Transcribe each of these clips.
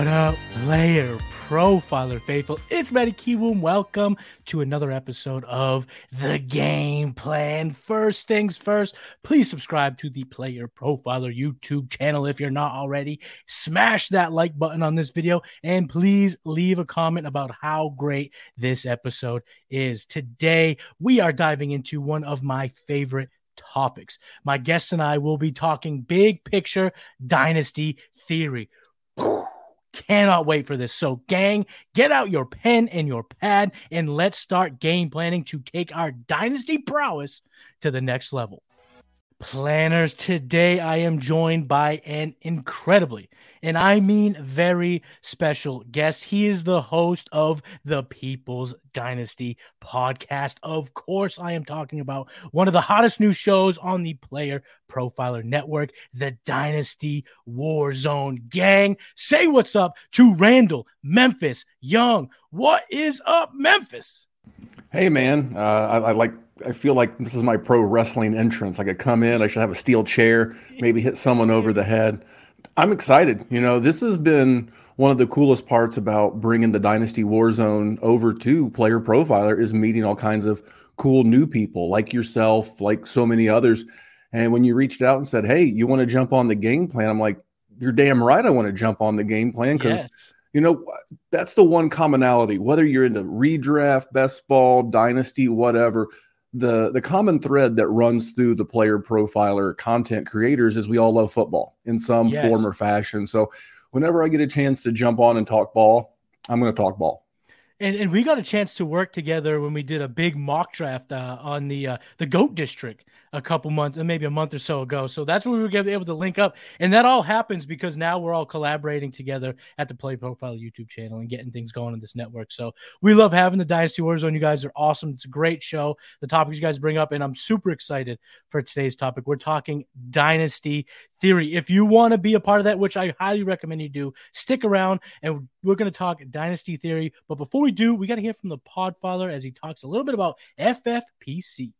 What up, player profiler faithful? It's Matty Kiwoom. Welcome to another episode of the Game Plan. First things first, please subscribe to the Player Profiler YouTube channel if you're not already. Smash that like button on this video and please leave a comment about how great this episode is. Today, we are diving into one of my favorite topics. My guests and I will be talking big picture dynasty theory. Cannot wait for this. So, gang, get out your pen and your pad and let's start game planning to take our dynasty prowess to the next level. Planners, today I am joined by an incredibly, and I mean very special guest. He is the host of the People's Dynasty podcast. Of course, I am talking about one of the hottest new shows on the Player Profiler Network, the Dynasty Warzone Gang. Say what's up to Randall, Memphis, Young. What is up, Memphis? Hey, man. Uh, I, I like I feel like this is my pro wrestling entrance. I come in, I should have a steel chair, maybe hit someone over the head. I'm excited. You know, this has been one of the coolest parts about bringing the Dynasty Warzone over to Player Profiler is meeting all kinds of cool new people like yourself, like so many others. And when you reached out and said, "Hey, you want to jump on the game plan?" I'm like, "You're damn right. I want to jump on the game plan because." Yes. You know, that's the one commonality. Whether you're into redraft, best ball, dynasty, whatever, the the common thread that runs through the player profiler content creators is we all love football in some yes. form or fashion. So whenever I get a chance to jump on and talk ball, I'm going to talk ball. And, and we got a chance to work together when we did a big mock draft uh, on the uh, the Goat District a couple months, maybe a month or so ago. So that's where we were able to link up, and that all happens because now we're all collaborating together at the Player Profiler YouTube channel and getting things going on this network. So we love having the Dynasty Warzone. You guys are awesome. It's a great show. The topics you guys bring up, and I'm super excited for today's topic. We're talking Dynasty theory. If you want to be a part of that, which I highly recommend you do, stick around and we're going to talk dynasty theory. But before we do, we got to hear from the Podfather as he talks a little bit about FFPC.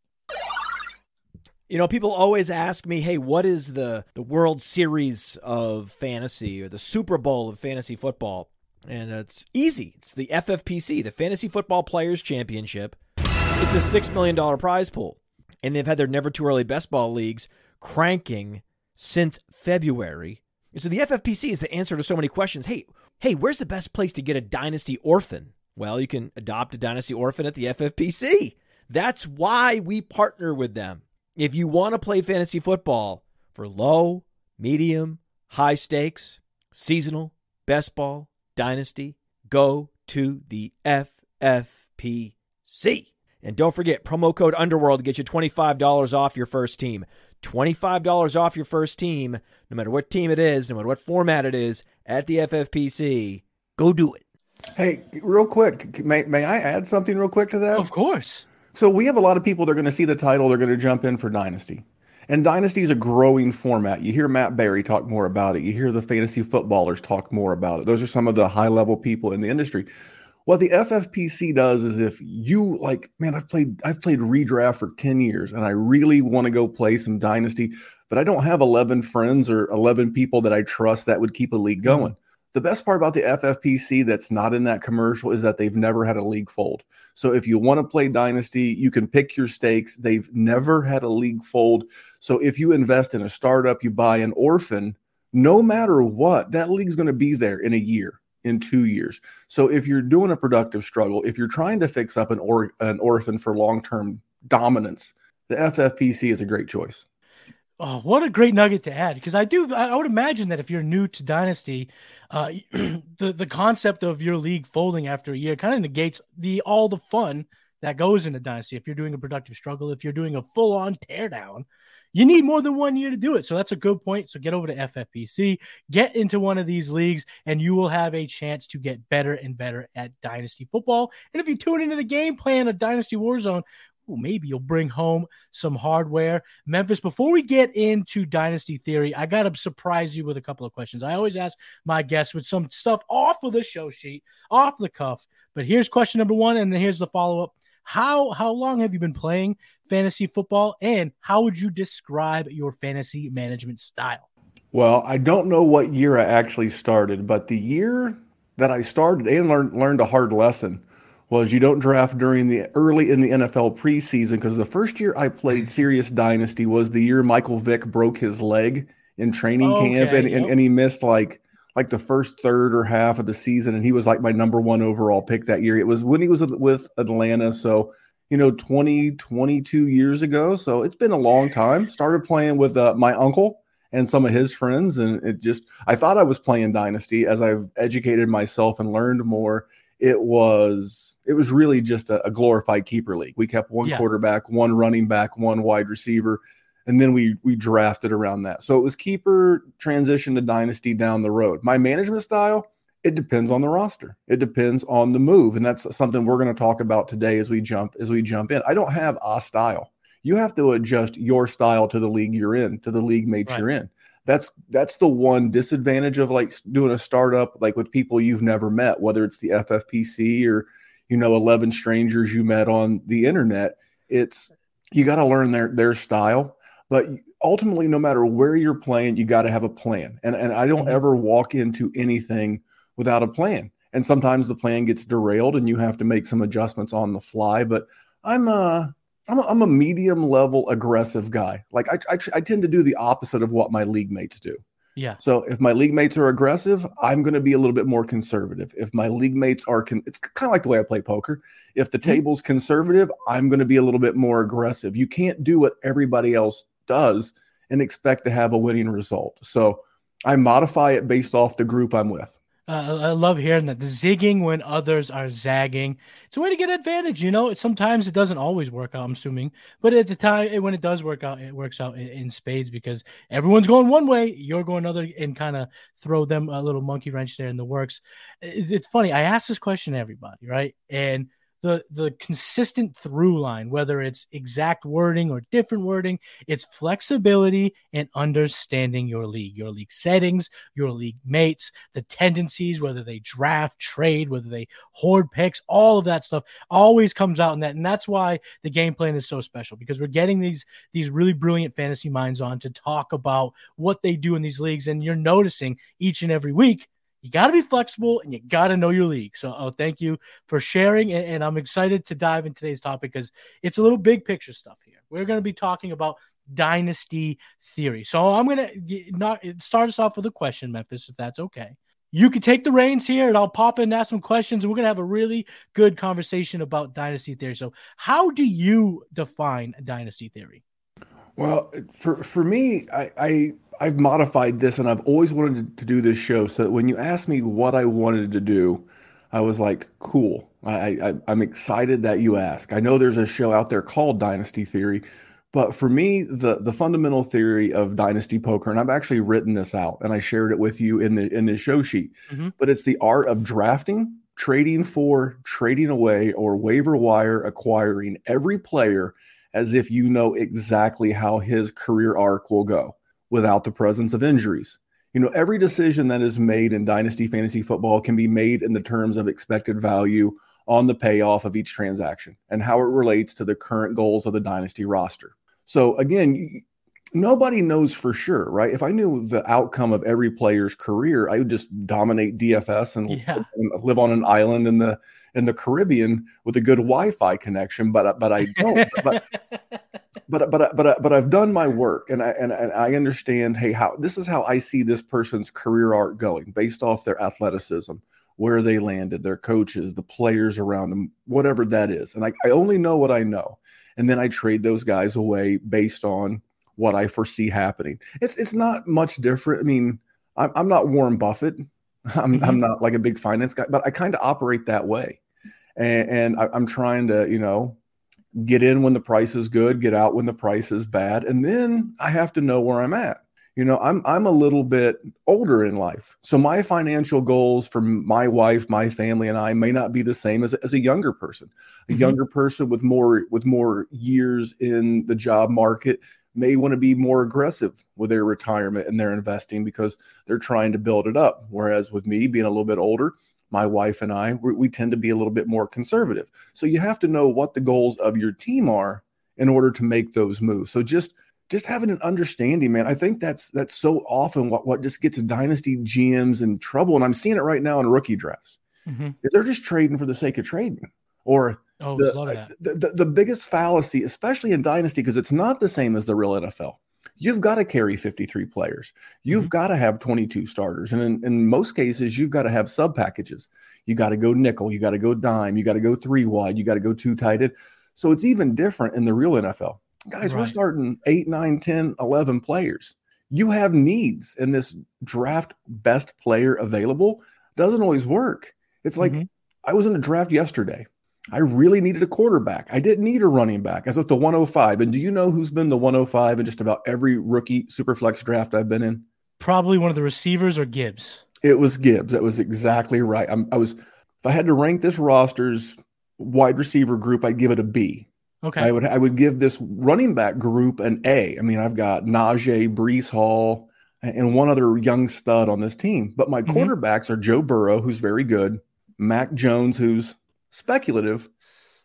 You know, people always ask me, "Hey, what is the the World Series of fantasy or the Super Bowl of fantasy football?" And it's easy. It's the FFPC, the Fantasy Football Players Championship. It's a six million dollar prize pool, and they've had their never too early best ball leagues cranking since February. And So the FFPC is the answer to so many questions. Hey, hey, where's the best place to get a dynasty orphan? Well, you can adopt a dynasty orphan at the FFPC. That's why we partner with them. If you want to play fantasy football for low, medium, high stakes, seasonal, best ball, dynasty, go to the FFPC. And don't forget promo code Underworld to get you $25 off your first team. $25 off your first team, no matter what team it is, no matter what format it is, at the FFPC. Go do it. Hey, real quick, may, may I add something real quick to that? Of course. So we have a lot of people that are going to see the title, they're going to jump in for Dynasty. And Dynasty is a growing format. You hear Matt Berry talk more about it. You hear the fantasy footballers talk more about it. Those are some of the high level people in the industry. What the FFPC does is if you like, man, I've played I've played redraft for 10 years and I really want to go play some dynasty, but I don't have 11 friends or 11 people that I trust that would keep a league mm-hmm. going. Mm-hmm. The best part about the FFPC that's not in that commercial is that they've never had a league fold. So if you want to play Dynasty, you can pick your stakes. They've never had a league fold. So if you invest in a startup, you buy an orphan, no matter what, that league's going to be there in a year. in two years. So if you're doing a productive struggle, if you're trying to fix up an or an orphan for long term dominance, the FFPC is a great choice. Oh, what a great nugget to add! Because I do, I would imagine that if you're new to Dynasty, uh, the the concept of your league folding after a year kind of negates the all the fun that goes into Dynasty. If you're doing a productive struggle, if you're doing a full on teardown, you need more than one year to do it. So that's a good point. So get over to FFPC, get into one of these leagues, and you will have a chance to get better and better at Dynasty football. And if you tune into the game plan of Dynasty Warzone, Ooh, maybe you'll bring home some hardware. Memphis, before we get into Dynasty Theory, I got to surprise you with a couple of questions. I always ask my guests with some stuff off of the show sheet, off the cuff. But here's question number one, and then here's the follow up. How how long have you been playing fantasy football, and how would you describe your fantasy management style? Well, I don't know what year I actually started, but the year that I started and learned learned a hard lesson was you don't draft during the early in the NFL preseason because the first year I played serious dynasty was the year Michael Vick broke his leg in training okay, camp and, yep. and, and he missed like like the first third or half of the season and he was like my number one overall pick that year. It was when he was with Atlanta, so you know 20 22 years ago, so it's been a long time. Started playing with uh, my uncle and some of his friends and it just I thought I was playing dynasty as I've educated myself and learned more it was it was really just a, a glorified keeper league. We kept one yeah. quarterback, one running back, one wide receiver, and then we we drafted around that. So it was keeper transition to dynasty down the road. My management style, it depends on the roster. It depends on the move, and that's something we're going to talk about today as we jump as we jump in. I don't have a style. You have to adjust your style to the league you're in, to the league mates right. you're in that's that's the one disadvantage of like doing a startup like with people you've never met whether it's the ffpc or you know 11 strangers you met on the internet. It's you got to learn their their style but ultimately no matter where you're playing you got to have a plan. And and i don't mm-hmm. ever walk into anything without a plan. And sometimes the plan gets derailed and you have to make some adjustments on the fly but i'm uh I'm a, I'm a medium level aggressive guy. Like I, I, I tend to do the opposite of what my league mates do. Yeah. So if my league mates are aggressive, I'm going to be a little bit more conservative. If my league mates are, con- it's kind of like the way I play poker. If the mm-hmm. table's conservative, I'm going to be a little bit more aggressive. You can't do what everybody else does and expect to have a winning result. So I modify it based off the group I'm with. Uh, I love hearing that the zigging when others are zagging. It's a way to get advantage. You know, It, sometimes it doesn't always work out. I'm assuming, but at the time when it does work out, it works out in, in spades because everyone's going one way, you're going another, and kind of throw them a little monkey wrench there in the works. It's funny. I ask this question to everybody, right? And the the consistent through line, whether it's exact wording or different wording, it's flexibility and understanding your league, your league settings, your league mates, the tendencies, whether they draft, trade, whether they hoard picks, all of that stuff always comes out in that, and that's why the game plan is so special because we're getting these these really brilliant fantasy minds on to talk about what they do in these leagues, and you're noticing each and every week you got to be flexible and you got to know your league. So, oh, thank you for sharing. And, and I'm excited to dive in today's topic because it's a little big picture stuff here. We're going to be talking about dynasty theory. So, I'm going to not start us off with a question, Memphis, if that's okay. You can take the reins here and I'll pop in and ask some questions. And we're going to have a really good conversation about dynasty theory. So, how do you define dynasty theory? Well, for, for me, I, I I've modified this and I've always wanted to, do this show. So that when you asked me what I wanted to do, I was like, cool. I, I, I'm excited that you ask. I know there's a show out there called Dynasty Theory, but for me, the the fundamental theory of dynasty poker, and I've actually written this out and I shared it with you in the in the show sheet. Mm-hmm. But it's the art of drafting, trading for, trading away, or waiver wire acquiring every player as if you know exactly how his career arc will go without the presence of injuries. You know, every decision that is made in dynasty fantasy football can be made in the terms of expected value on the payoff of each transaction and how it relates to the current goals of the dynasty roster. So, again, nobody knows for sure, right? If I knew the outcome of every player's career, I would just dominate DFS and, yeah. live on an island in the in the Caribbean with a good Wi-Fi connection. But but I don't. but but but but but I've done my work, and I and, and I understand. Hey, how this is how I see this person's career arc going based off their athleticism, where they landed, their coaches, the players around them, whatever that is. And I, I only know what I know. And then I trade those guys away based on what I foresee happening. It's it's not much different. I mean, I'm, I'm not Warren Buffett. I'm, mm-hmm. I'm not like a big finance guy, but I kind of operate that way. And, and I, I'm trying to, you know, get in when the price is good, get out when the price is bad. And then I have to know where I'm at you know i'm i'm a little bit older in life so my financial goals for my wife my family and i may not be the same as, as a younger person a mm-hmm. younger person with more with more years in the job market may want to be more aggressive with their retirement and their investing because they're trying to build it up whereas with me being a little bit older my wife and i we, we tend to be a little bit more conservative so you have to know what the goals of your team are in order to make those moves so just just having an understanding, man. I think that's that's so often what what just gets dynasty GMs in trouble, and I'm seeing it right now in rookie drafts. Mm-hmm. They're just trading for the sake of trading, or oh, the, the, the, the biggest fallacy, especially in dynasty, because it's not the same as the real NFL. You've got to carry 53 players. You've mm-hmm. got to have 22 starters. And in, in most cases, you've got to have sub packages. You got to go nickel. You got to go dime. You got to go three wide. You got to go two tight end. So it's even different in the real NFL guys, right. we're starting eight, nine, 10, 11 players. You have needs, and this draft best player available doesn't always work. It's like mm-hmm. I was in a draft yesterday. I really needed a quarterback. I didn't need a running back. I was at the 105. And do you know who's been the 105 in just about every rookie superflex draft I've been in? Probably one of the receivers or Gibbs. It was Gibbs. That was exactly right. I'm, I was, if I had to rank this roster's wide receiver group, I'd give it a B. Okay. I would I would give this running back group an A. I mean, I've got Najee, Breece Hall, and one other young stud on this team. But my mm-hmm. quarterbacks are Joe Burrow, who's very good, Mac Jones, who's speculative,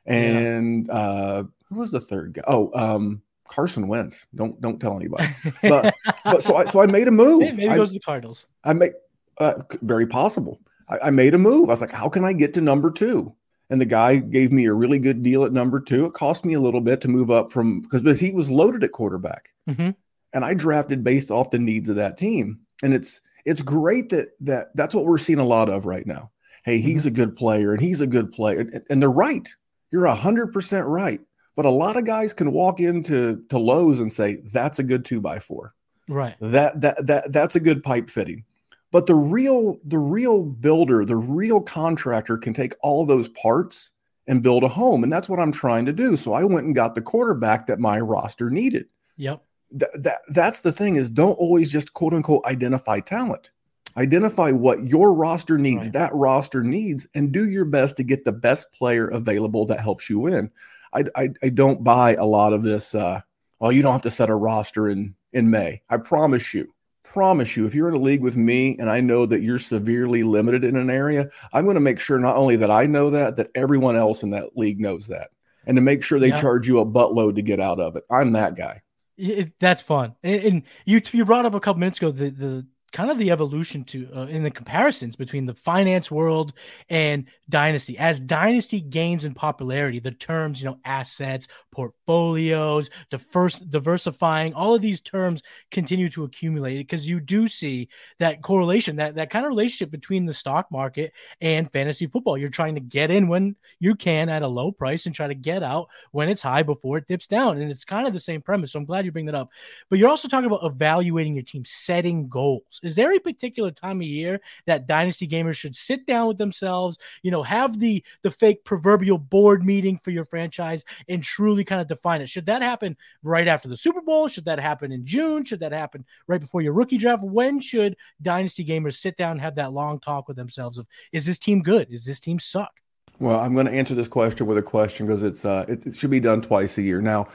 and yeah. uh, who was the third guy? Oh, um, Carson Wentz. Don't don't tell anybody. But but so I so I made a move. Maybe I, goes to the Cardinals. I make uh, very possible. I, I made a move. I was like, how can I get to number two? and the guy gave me a really good deal at number two. It cost me a little bit to move up from because he was loaded at quarterback, mm-hmm. and I drafted based off the needs of that team. And it's it's great that that that's what we're seeing a lot of right now. Hey, he's mm-hmm. a good player, and he's a good player, and, and they're right. You're hundred percent right. But a lot of guys can walk into to Lowe's and say that's a good two by four. Right. That that that that's a good pipe fitting. But the real the real builder, the real contractor can take all those parts and build a home, and that's what I'm trying to do. So I went and got the quarterback that my roster needed. Yep. Th- that that's the thing is don't always just quote unquote identify talent. Identify what your roster needs, right. that roster needs, and do your best to get the best player available that helps you win. I, I, I don't buy a lot of this. Uh, well, you don't have to set a roster in in May. I promise you, promise you, if you're in a league with me and I know that you're severely limited in an area, I'm going to make sure not only that I know that, that everyone else in that league knows that. And to make sure they yeah. charge you a buttload to get out of it. I'm that guy. It, that's fun. And, and, you you brought up a couple minutes ago the the kind of the evolution to uh, in the comparisons between the finance world and dynasty. As dynasty gains in popularity the terms you know assets portfolios the first diversifying all of these terms continue to accumulate because you do see that correlation that that kind of relationship between the stock market and fantasy football. You're trying to get in when you can at a low price and try to get out when it's high before it dips down. And it's kind of the same premise. So i'm glad you bring that up. But you're also talking about evaluating your team setting goals is there a particular time of year that dynasty gamers should sit down with themselves, you know, have the the fake proverbial board meeting for your franchise and truly kind of define it? Should that happen right after the Super Bowl? Should that happen in June? Should that happen right before your rookie draft? When should dynasty gamers sit down and have that long talk with themselves of is this team good? Is this team suck? Well, I'm going to answer this question with a question because it's uh, it, it should be done twice a year. Now,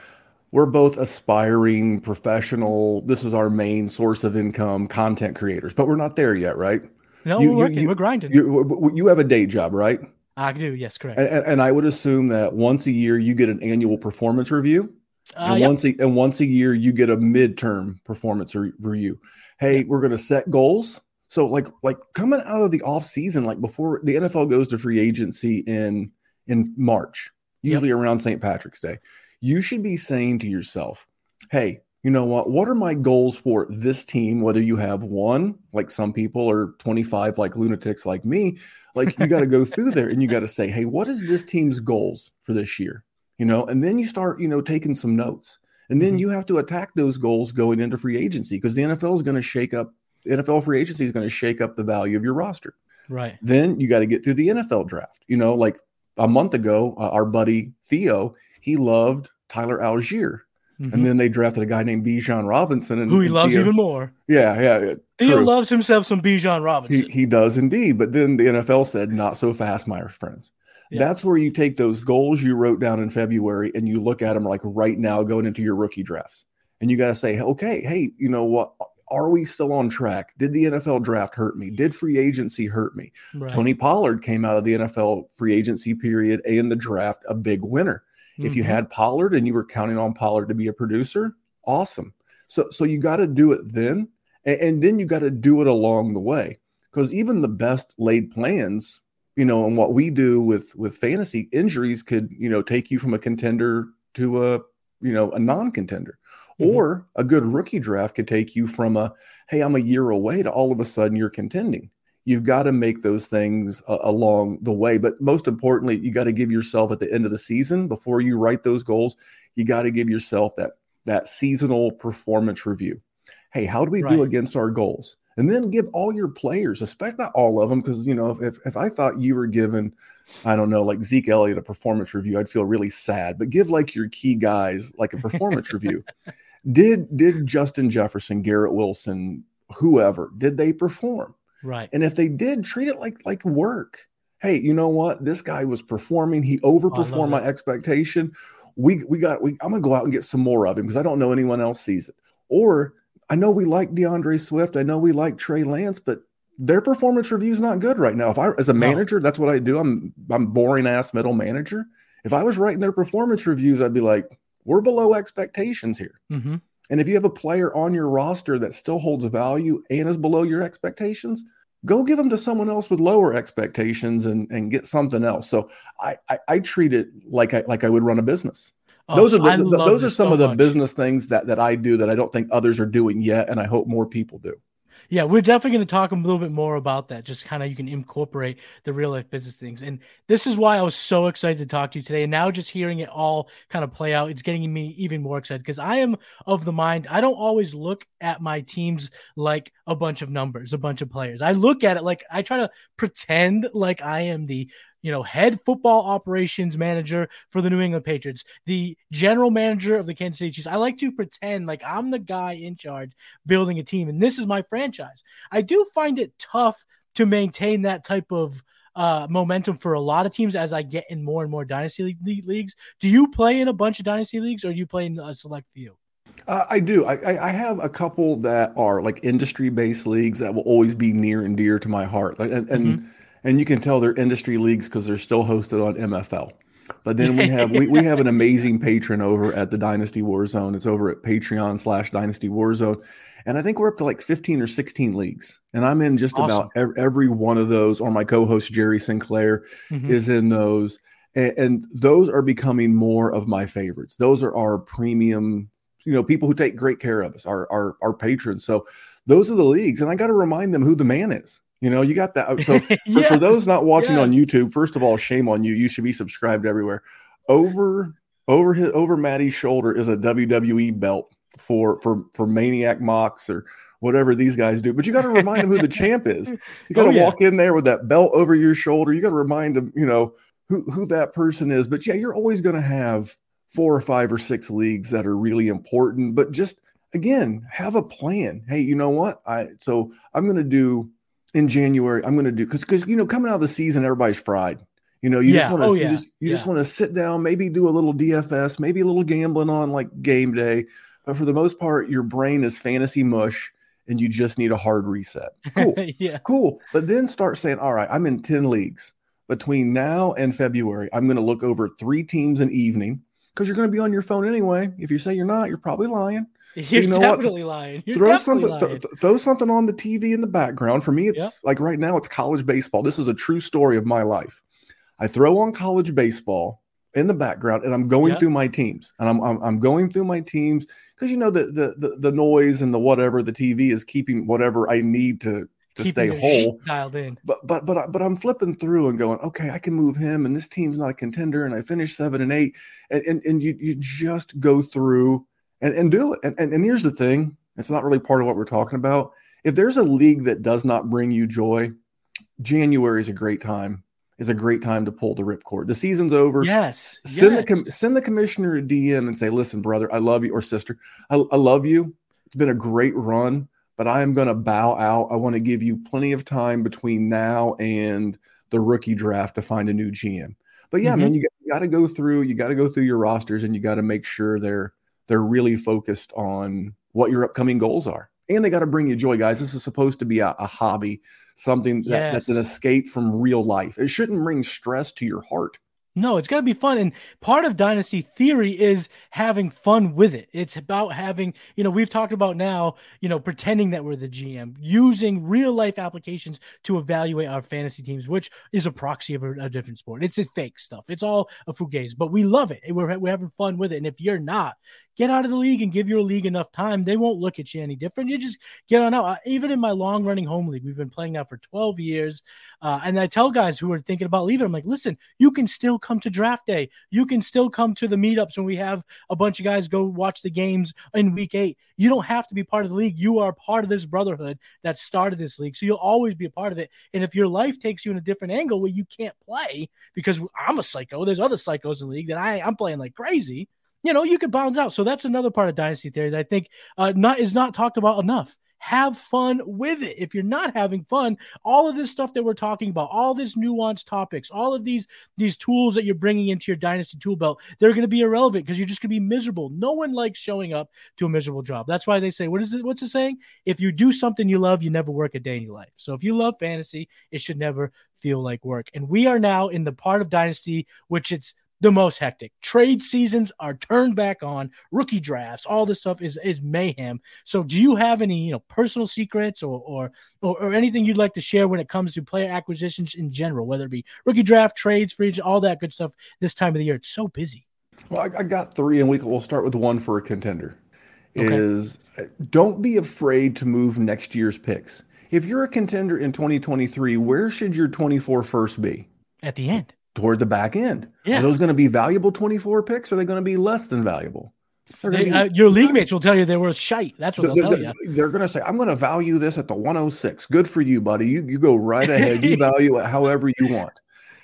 we're both aspiring professional. This is our main source of income content creators but we're not there yet right? No you, we're working. you, we're grinding. you, you have a day job right? I do yes correct. And, and, i would assume that once a year you get an annual performance review uh, and yep. once a, and once a year you get a midterm performance re- review. Hey yep. we're going to set goals. So like like coming out of the off season like before the nfl goes to free agency in in march usually yep. around st patrick's day you should be saying to yourself, hey, you know what? What are my goals for this team? Whether you have one, like some people, or 25, like lunatics like me, like you got to go through there and you got to say, hey, what is this team's goals for this year? You know, and then you start, you know, taking some notes. And then mm-hmm. you have to attack those goals going into free agency because the NFL is going to shake up, NFL free agency is going to shake up the value of your roster. Right. Then you got to get through the NFL draft. You know, like a month ago, uh, our buddy Theo, he loved Tyler Allgeier. Mm-hmm. And then they drafted a guy named Bijan Robinson, and who he and loves Theo, even more. Yeah, yeah. Theo true. loves himself some Bijan Robinson. He, he does indeed. But then the NFL said, "Not so fast, my friends." Yeah. That's where you take those goals you wrote down in February and you look at them like right now going into your rookie drafts, and you got to say, "Okay, hey, you know what? Are we still on track? Did the NFL draft hurt me? Did free agency hurt me? Right. Tony Pollard came out of the NFL free agency period and the draft a big winner. Mm-hmm. If you mm-hmm. had Pollard and you were counting on Pollard to be a producer, awesome. So so you got to do it then, and, and then you got to do it along the way because even the best laid plans, you know, and what we do with with fantasy injuries could you know take you from a contender to a you know a non-contender. Mm-hmm. Or a good rookie draft could take you from a, hey, I'm a year away to all of a sudden you're contending you've got to make those things uh, along the way. But most importantly, you got to give yourself at the end of the season before you write those goals. You got to give yourself that that seasonal performance review. Hey, how do we right. do against our goals? And then give all your players, especially not all of them, because you know if, if if I thought you were given, I don't know, like Zeke Elliott a performance review, I'd feel really sad. But give like your key guys like a performance review. Did did Justin Jefferson, Garrett Wilson, whoever, did they perform? Right. And if they did, treat it like like work. Hey, you know what? This guy was performing. He overperformed my expectation. We we got we I'm gonna go out and get some more of him because I don't know anyone else sees it. Or I know we like D'Andre Swift. I know we like Trey Lance, but their performance review is not good right now. If I as a manager, no. that's what I do. I'm I'm boring ass middle manager. If I was writing their performance reviews, I'd be like, we're below expectations here. Mm-hmm. And if you have a player on your roster that still holds value and is below your expectations, go give them to someone else with lower expectations and, and get something else. So I, I, I treat it like I like I would run a business. Oh, those are the, those are some so of the much. business things that that I do that I don't think others are doing yet, and I hope more people do. Yeah, we're definitely going to talk a little bit more about that. Just kind of you can incorporate the real life business things. And this is why I was so excited to talk to you today. And now just hearing it all kind of play out, it's getting me even more excited because I am of the mind I don't always look at my teams like a bunch of numbers, a bunch of players. I look at it like I try to pretend like I am the you know, head football operations manager for the New England Patriots, the general manager of the Kansas City Chiefs. I like to pretend like I'm the guy in charge building a team, and this is my franchise. I do find it tough to maintain that type of uh, momentum for a lot of teams as I get in more and more dynasty league, leagues. Do you play in a bunch of dynasty leagues, or you play in a select few? Uh, I do. I, I have a couple that are like industry based leagues that will always be near and dear to my heart. And, and mm-hmm and you can tell they're industry leagues because they're still hosted on MFL. But then we have we, we have an amazing patron over at the Dynasty Warzone. It's over at Patreon slash Dynasty Warzone. And I think we're up to like 15 or 16 leagues. And I'm in just awesome. about every one of those, or my co-host Jerry Sinclair mm-hmm. is in those. And, and those are becoming more of my favorites. Those are our premium, you know, people who take great care of us, our our, our patrons. So those are the leagues. And I got to remind them who the man is. You know, you got that. Uh, so for, for those not watching yeah. on YouTube, first of all, shame on you. You should be subscribed everywhere. Over over his over Matty's shoulder is a WWE belt for for for Maniac Mox or whatever these guys do. But you got to remind them who the champ is. You got to oh, yeah. walk in there with that belt over your shoulder. You got to remind them, you know, who who that person is. But yeah, you're always going to have four or five or six leagues that are really important. But just again, have a plan. Hey, you know what? I so I'm going to do in January, I'm going to do because because you know coming out of the season, everybody's fried. You know, you yeah. just want to oh, yeah. you just you yeah. just want to sit down, maybe do a little DFS, maybe a little gambling on like game day, but for the most part, your brain is fantasy mush, and you just need a hard reset. Cool, yeah, cool. But then start saying, all right, I'm in ten leagues between now and February. I'm going to look over three teams an evening because you're going to be on your phone anyway. If you say you're not, you're probably lying. You're you know definitely what? lying. You're throw something, lying. Th- throw something on the TV in the background. For me, it's yep. like right now, it's college baseball. This is a true story of my life. I throw on college baseball in the background and I'm going Yep. through my teams and I'm I'm, I'm going through my teams because you know the, the the the noise and the whatever the TV is keeping whatever I need to to Keeping stay whole. dialed in. But but but but I'm flipping through and going, okay, I can move him, and this team's not a contender, and I finished seven and eight, and and, and you you just go through and, and do it. And, and and here's the thing, it's not really part of what we're talking about. If there's a league that does not bring you joy, January is a great time. Is a great time to pull the ripcord. The season's over. Yes. Send the com- send the commissioner a DM and say, "Listen, brother, I love you or sister, I, I love you. It's been a great run, but I am going to bow out. I want to give you plenty of time between now and the rookie draft to find a new GM. But yeah, Mhm. man, you got, you got to go through. You got to go through your rosters, and you got to make sure they're they're really focused on what your upcoming goals are, and they got to bring you joy, guys. This is supposed to be a, a hobby, something that, that's an escape from real life. It shouldn't bring stress to your heart. No, it's got to be fun. And part of Dynasty theory is having fun with it. It's about having, you know, we've talked about now, you know, pretending that we're the GM, using real life applications to evaluate our fantasy teams, which is a proxy of a, a different sport. It's a fake stuff. It's all a fugazi, but we love it. We're, we're having fun with it. And if you're not, get out of the league and give your league enough time. They won't look at you any different. You just get on out. Even in my long running home league, we've been playing now for 12 years. Uh, and I tell guys who are thinking about leaving, I'm like, listen, you can still come to draft day. You can still come to the meetups when we have a bunch of guys go watch the games in week eight. You don't have to be part of the league. You are part of this brotherhood that started this league. So you'll always be a part of it. And if your life takes you in a different angle where you can't play because I'm a psycho, there's other psychos in the league that I, I'm playing like crazy. You know, you could bounce out. So that's another part of dynasty theory that I think uh, not is not talked about enough have fun with it. If you're not having fun, all of this stuff that we're talking about, all this nuanced topics, all of these these tools that you're bringing into your dynasty tool belt, they're going to be irrelevant because you're just going to be miserable. No one likes showing up to a miserable job. That's why they say, what is it? What's the saying? If you do something you love, you never work a day in your life. So if you love fantasy, it should never feel like work. And we are now in the part of dynasty which it's the most hectic. Trade seasons are turned back on. Rookie drafts, all this stuff is is mayhem. So, do you have any you know personal secrets or or or, or anything you'd like to share when it comes to player acquisitions in general, whether it be rookie draft, trades, free, agent, all that good stuff? This time of the year, it's so busy. Well, I, I got three, and we we'll start with one for a contender. Okay. Is uh, don't be afraid to move next year's picks. If you're a contender in 2023, where should your 24 first be? At the end, Toward the back end. Yeah. Are those going to be valuable 24 picks? Or are they going to be less than valuable? They- be- uh, your league mates will tell you they were shite. That's what they'll tell you. they're- they're going to say, I'm going to value this at the 106. Good for you, buddy. You, you go right ahead. You value it however you want.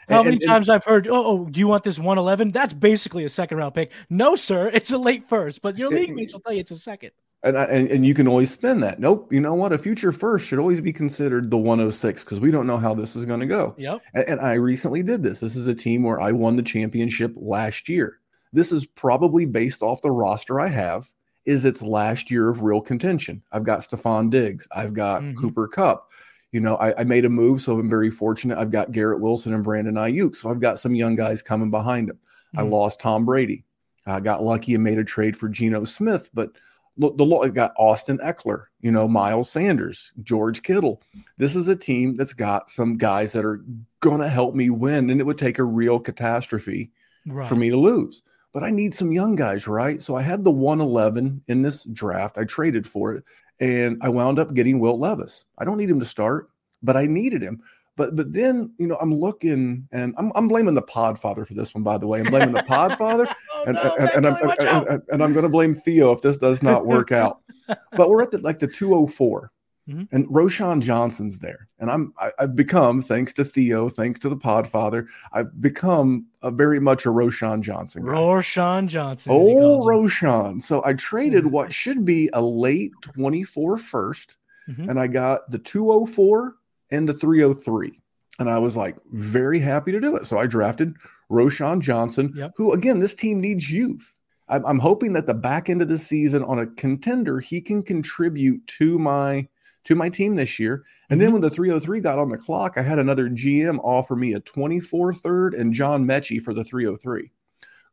How And- many and- times I've heard, oh, oh, do you want this 111? That's basically a second round pick. No, sir, it's a late first, but your league mates will tell you it's a second. And, I, and and you can always spin that. Nope. You know what? A future first should always be considered the 106 because we don't know how this is going to go. Yep. And, and I recently did this. This is a team where I won the championship last year. This is probably based off the roster I have. Is its last year of real contention? I've got Stefon Diggs. I've got Mhm. Cooper Kupp. You know, I, I made a move, so I'm very fortunate. I've got Garrett Wilson and Brandon Aiyuk, so I've got some young guys coming behind him. I Mhm. lost Tom Brady. I got lucky and made a trade for Geno Smith, but look, the I got Austin Ekeler, you know, Miles Sanders, George Kittle. This is a team that's got some guys that are going to help me win, and it would take a real catastrophe Right. for me to lose. But I need some young guys, right? So I had the 111 in this draft. I traded for it, and I wound up getting Will Levis. I don't need him to start, but I needed him. But but then you know I'm looking, and I'm I'm blaming the Podfather for this one, by the way. I'm blaming the Podfather Oh, and, no, and, and, I'm, and, and- and I'm going to blame Theo if this does not work out. but we're at the, like the 204, Mhm. and Roschon Johnson's there, and I'm I, I've become thanks to Theo, thanks to the Podfather, I've become a very much a Roschon Johnson guy. Roschon Johnson. Oh. Roschon! So I traded Mhm. what should be a late 24 first, Mhm. and I got the 204 and the 303. And I was like very happy to do it. So I drafted Roschon Johnson, Yep. who again, this team needs youth. I'm, I'm hoping that the back end of the season on a contender, he can contribute to my to my team this year. And then mhm. when the 303 got on the clock, I had another GM offer me a 24 third and John Metchie for the 303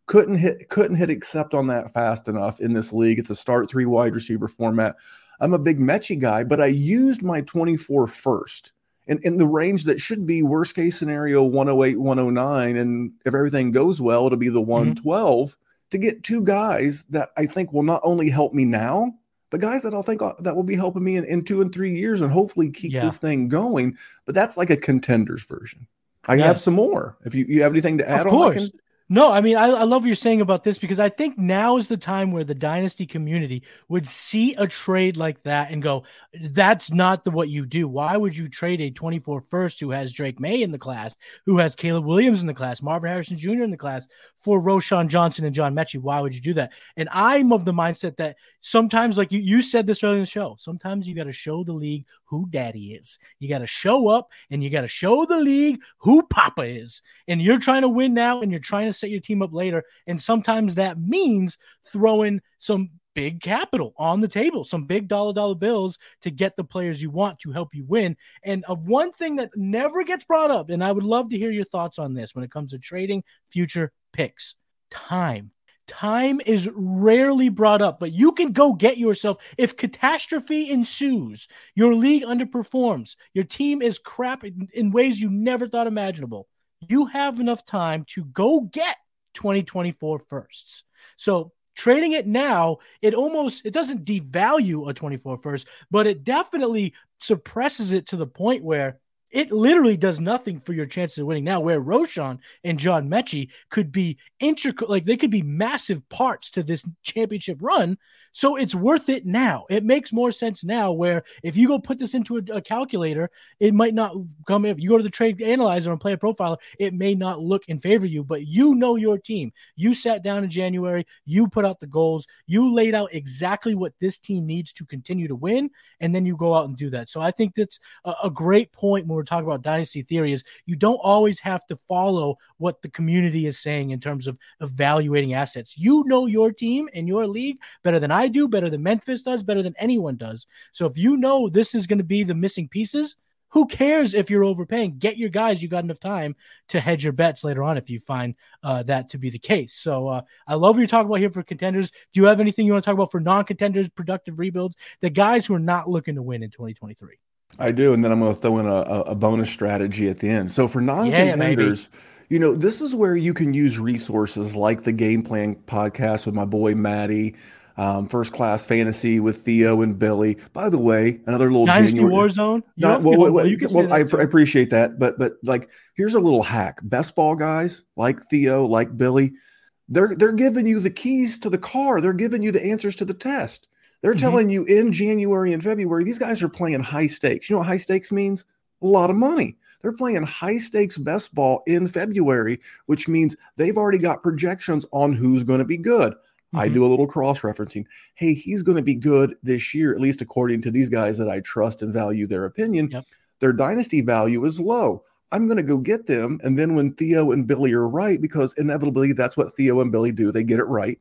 couldn't hit couldn't hit accept on that fast enough in this league. It's a start three wide receiver format. I'm a big Metchie guy, but I used my 24 first in, in the range that should be worst case scenario 108, 109. And if everything goes well, it'll be the 112 mm-hmm. to get two guys that I think will not only help me now, but guys that I'll think uh, that will be helping me in, in two and three years and hopefully keep yeah. this thing going. But that's like a contenders version. I yes. have some more. If you, you have anything to add of on, course. No, I mean, I, I, love what you're saying about this because I think now is the time where the dynasty community would see a trade like that and go, that's not the what you do. Why would you trade a 24 first who has Drake Maye in the class, who has Caleb Williams in the class, Marvin Harrison Jr. in the class for Roschon Johnson and John Metchie? Why would you do that? And I'm of the mindset that sometimes, like you, you said this earlier in the show, sometimes you got to show the league who daddy is. You got to show up and you got to show the league who Papa is. And you're trying to win now and you're trying to set your team up later. And sometimes that means throwing some big capital on the table, some big dollar dollar bills to get the players you want to help you win. And uh, one thing that never gets brought up, and I would love to hear your thoughts on this when it comes to trading future picks time. Time is rarely brought up, but you can go get yourself. If catastrophe ensues, your league underperforms, your team is crap in, in ways you never thought imaginable you have enough time to go get 2024 firsts. So trading it now, it almost it doesn't devalue a 24 first, but it definitely suppresses it to the point where it literally does nothing for your chances of winning now. Where Roschon and John Metchie could be intricate, like they could be massive parts to this championship run. So it's worth it now. It makes more sense now. Where if you go put this into a, a calculator, it might not come. If you go to the trade analyzer and Player Profiler, it may not look in favor of you. But you know your team. You sat down in January. You put out the goals. You laid out exactly what this team needs to continue to win, and then you go out and do that. So I think that's a, a great point when we're talking about dynasty theory. Is you don't always have to follow what the community is saying in terms of evaluating assets. You know your team and your league better than I do, better than Memphis does, better than anyone does. So if you know this is going to be the missing pieces, who cares if you're overpaying? Get your guys. You got enough time to hedge your bets later on if you find uh, that to be the case. So uh, I love what you're talking about here for contenders. Do you have anything you want to talk about for non-contenders, productive rebuilds, the guys who are not looking to win in 2023? I do, and then I'm going to throw in a, a bonus strategy at the end. So for non-contenders. Yeah, you know, this is where you can use resources like the Game Plan podcast with my boy Matty, um, first class fantasy with Theo and Billy. By the way, another little Dynasty January, Warzone. You not, well, well, well, you well I, I, appreciate that, but but like here's a little hack: best ball guys like Theo, like Billy, they're they're giving you the keys to the car. They're giving you the answers to the test. They're mm-hmm. telling you in January and February these guys are playing high stakes. You know what high stakes means? A lot of money. They're playing high stakes best ball in February, which means they've already got projections on who's going to be good. Mm-hmm. I do a little cross referencing. Hey, he's going to be good this year, at least according to these guys that I trust and value their opinion. Yep. Their dynasty value is low. I'm going to go get them. And then when Theo and Billy are right, because inevitably that's what Theo and Billy do, they get it right.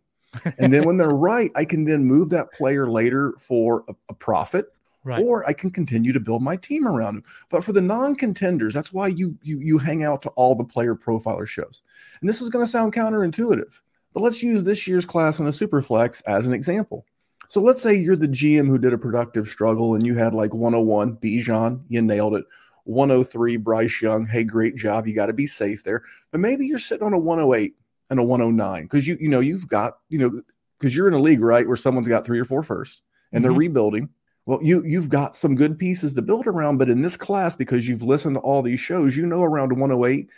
And then when they're right, I can then move that player later for a, a profit. Right. Or I can continue to build my team around him. But for the non-contenders, that's why you you you hang out to all the player profiler shows. And this is going to sound counterintuitive. But let's use this year's class on a superflex as an example. So let's say you're the GM who did a productive struggle and you had like 101 Bijan, you nailed it. 103 Bryce Young, hey, great job. You got to be safe there. But maybe you're sitting on a 108 and a 109 because you you know you've got you know because you're in a league right where someone's got three or four firsts and mm-hmm. they're rebuilding. Well, you you've got some good pieces to build around, but in this class, because you've listened to all these shows, you know around 108,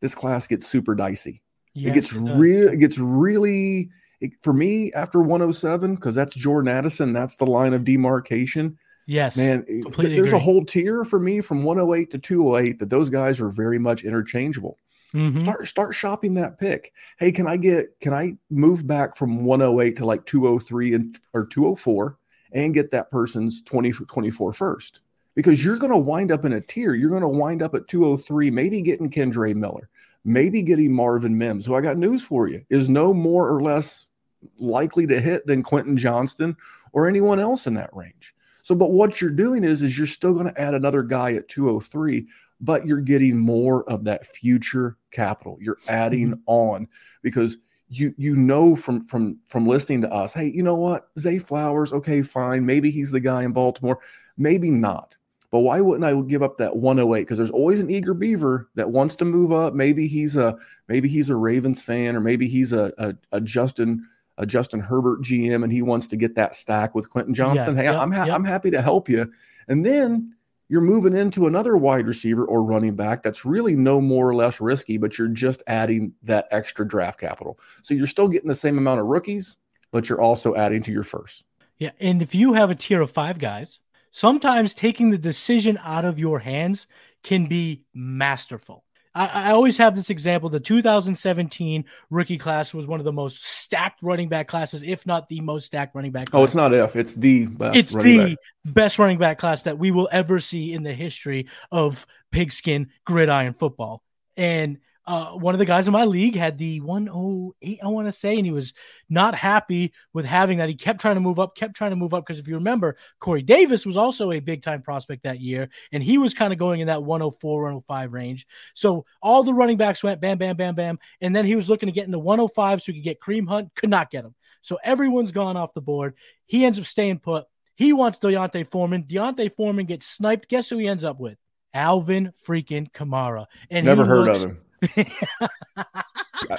this class gets super dicey. Yes, it gets real. It gets really it, for me after 107 because that's Jordan Addison. That's the line of demarcation. Yes, man. There's agree. a whole tier for me from 108 to 208 that those guys are very much interchangeable. Mm-hmm. Start start shopping that pick. Hey, can I get can I move back from 108 to like 203 and or 204 and get that person's 20 24 first? Because you're going to wind up in a tier. You're going to wind up at 203, maybe getting Kendre Miller maybe getting Marvin Mims, who I got news for you, is no more or less likely to hit than Quentin Johnston or anyone else in that range. So, but what you're doing is, is you're still going to add another guy at 203, but you're getting more of that future capital. You're adding mm-hmm. on because you you know from from from listening to us, hey, you know what, Zay Flowers, okay, fine, maybe he's the guy in Baltimore, maybe not. But why wouldn't I give up that 108? Because there's always an eager beaver that wants to move up. Maybe he's a maybe he's a Ravens fan, or maybe he's a, a, a Justin a Justin Herbert GM, and he wants to get that stack with Quentin Johnston. Yeah, hey, yep, I'm ha- yep. I'm happy to help you. And then you're moving into another wide receiver or running back that's really no more or less risky, but you're just adding that extra draft capital. So you're still getting the same amount of rookies, but you're also adding to your first. Yeah, and if you have a tier of five guys, sometimes taking the decision out of your hands can be masterful. I, I always have this example. The 2017 rookie class was one of the most stacked running back classes, if not the most stacked running back. Oh, class. Oh, it's not if, it's the best. It's the back. best running back class that we will ever see in the history of pigskin gridiron football. And uh, one of the guys in my league had the 108, I want to say, and he was not happy with having that. He kept trying to move up, kept trying to move up. Because if you remember, Corey Davis was also a big time prospect that year, and he was kind of going in that 104, 105 range. So all the running backs went bam, bam, bam, bam. And then he was looking to get into 105 so he could get Kareem Hunt, could not get him. So everyone's gone off the board. He ends up staying put. He wants D'Onta Foreman. D'Onta Foreman gets sniped. Guess who he ends up with? Alvin freaking Kamara. And Never he heard looks- of him. I,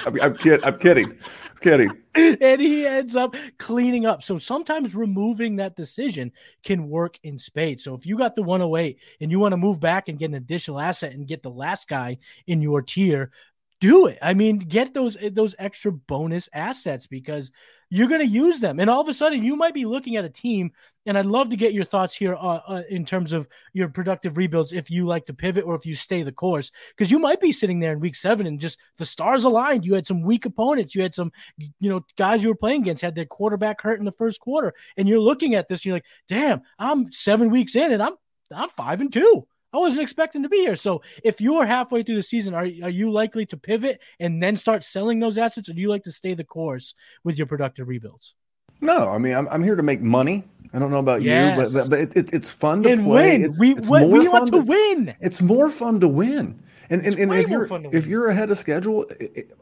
I'm, I'm, kid, I'm kidding. I'm kidding. and he ends up cleaning up. So sometimes removing that decision can work in spades. So if you got the 108 and you want to move back and get an additional asset and get the last guy in your tier, do it. I mean, get those those extra bonus assets because you're going to use them. And all of a sudden, you might be looking at a team. And I'd love to get your thoughts here uh, uh, in terms of your productive rebuilds. If you like to pivot or if you stay the course, because you might be sitting there in week seven and just the stars aligned. You had some weak opponents. You had some, you know, guys you were playing against had their quarterback hurt in the first quarter, and you're looking at this. And you're like, damn, I'm seven weeks in, and I'm I'm five and two. I wasn't expecting to be here. So if you're halfway through the season, are, are you likely to pivot and then start selling those assets, or do you like to stay the course with your productive rebuilds? No, I mean I'm, I'm here to make money. I don't know about Yes. you, but, but, it, it, it's fun to and play. win. It's, we it's we, more we fun want to win. It's more fun to win. And and, and if you're if you're ahead of schedule,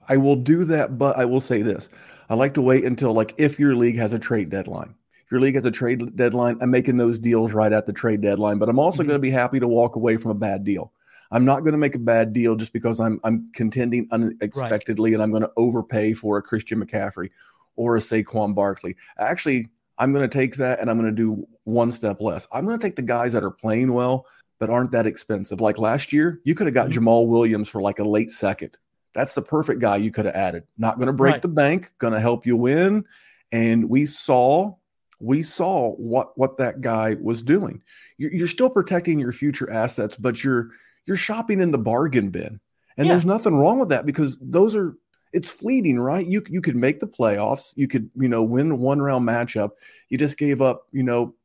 I will do that. But I will say this: I like to wait until like if your league has a trade deadline. Your league has a trade deadline, I'm making those deals right at the trade deadline. But I'm also Mhm. going to be happy to walk away from a bad deal. I'm not going to make a bad deal just because I'm I'm contending unexpectedly and I'm going to overpay for a Christian McCaffrey or a Saquon Barkley. Actually, I'm going to take that and I'm going to do one step less. I'm going to take the guys that are playing well but aren't that expensive. Like last year, you could have got Mhm. Jamaal Williams for like a late second. That's the perfect guy you could have added. Not going to break Right. the bank, going to help you win. And we saw we saw what what that guy was doing. You're, you're still protecting your future assets, but you're you're shopping in the bargain bin. And Yeah. there's nothing wrong with that because those are it's fleeting, right? You you could make the playoffs, you could, you know, win one round matchup. You just gave up, you know,